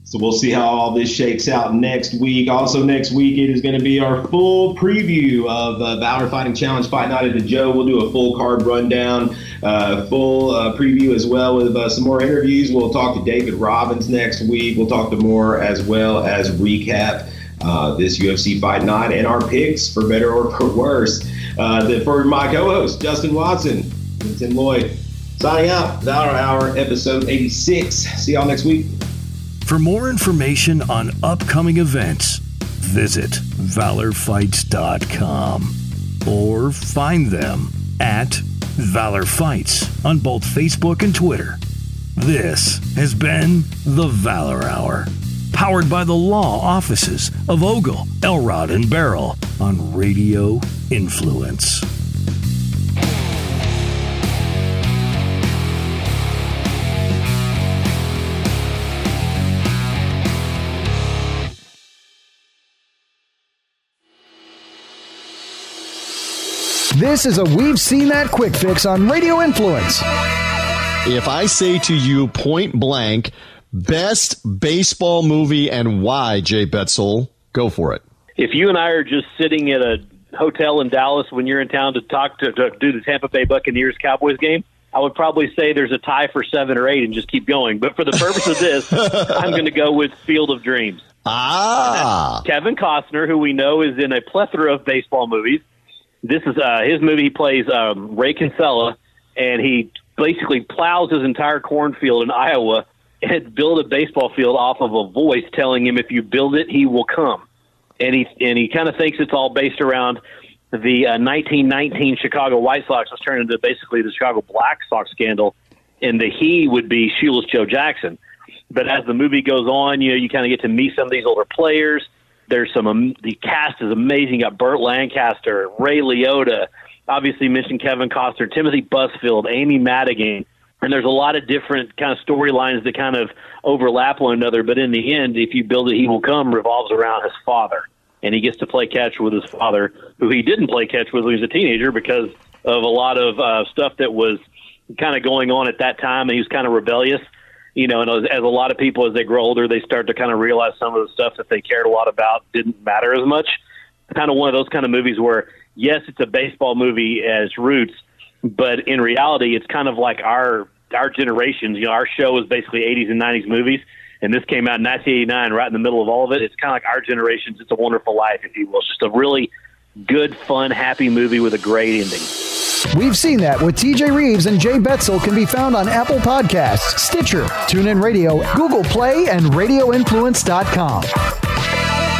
So we'll see how all this shakes out next week. Also, next week it is going to be our full preview of uh, Valor Fighting Challenge Fight Night at the Joe. We'll do a full card rundown, uh, full uh, preview as well with uh, some more interviews. We'll talk to David Robbins next week. We'll talk to more as well as recap. Uh, this UFC fight night and our picks for better or for worse. Uh, the, for my co-host Justin Watson and Tim Loy, Signing out, Valor Hour, episode 86. See y'all next week. For more information on upcoming events, visit valorfights.com or find them at Valor Fights on both Facebook and Twitter. This has been the Valor Hour, powered by the law offices of Ogle, Elrod, and Baril on Radio Influence. This is a We've Seen That Quick Fix on Radio Influence. If I say to you point blank, best baseball movie and why, Jay Betzel, go for it. If you and I are just sitting at a hotel in Dallas when you're in town to talk to, to do the Tampa Bay Buccaneers Cowboys game, I would probably say there's a tie for seven or eight and just keep going. But for the purpose of this, I'm going to go with Field of Dreams. Ah. Kevin Costner, who we know is in a plethora of baseball movies, this is uh, his movie. He plays um, Ray Kinsella, and he basically plows his entire cornfield in Iowa and build a baseball field off of a voice telling him, "If you build it, he will come." And he and he kind of thinks it's all based around the uh, 1919 Chicago White Sox was turned into basically the Chicago Black Sox scandal, and the he would be Shoeless Joe Jackson. But as the movie goes on, you know, you kind of get to meet some of these older players there's some um, the cast is amazing. You got Burt Lancaster, Ray Liotta, obviously mentioned Kevin Costner, Timothy Busfield, Amy Madigan, and there's a lot of different kind of storylines that kind of overlap one another. But in the end, if you build it, he will come revolves around his father, and he gets to play catch with his father, who he didn't play catch with when he was a teenager because of a lot of uh, stuff that was kind of going on at that time, and he was kind of rebellious you know, and as, as a lot of people as they grow older, they start to kind of realize some of the stuff that they cared a lot about didn't matter as much. Kind of one of those kind of movies where yes, it's a baseball movie as roots, but in reality, it's kind of like our our generations. You know, our show was basically 80s and 90s movies, and this came out in 1989, right in the middle of all of it. It's kind of like our generation's It's a Wonderful Life, if you will. It's just a really good, fun, happy movie with a great ending. We've seen that with TJ Reeves and Jay Betzel can be found on Apple Podcasts, Stitcher, TuneIn Radio, Google Play, and RadioInfluence.com.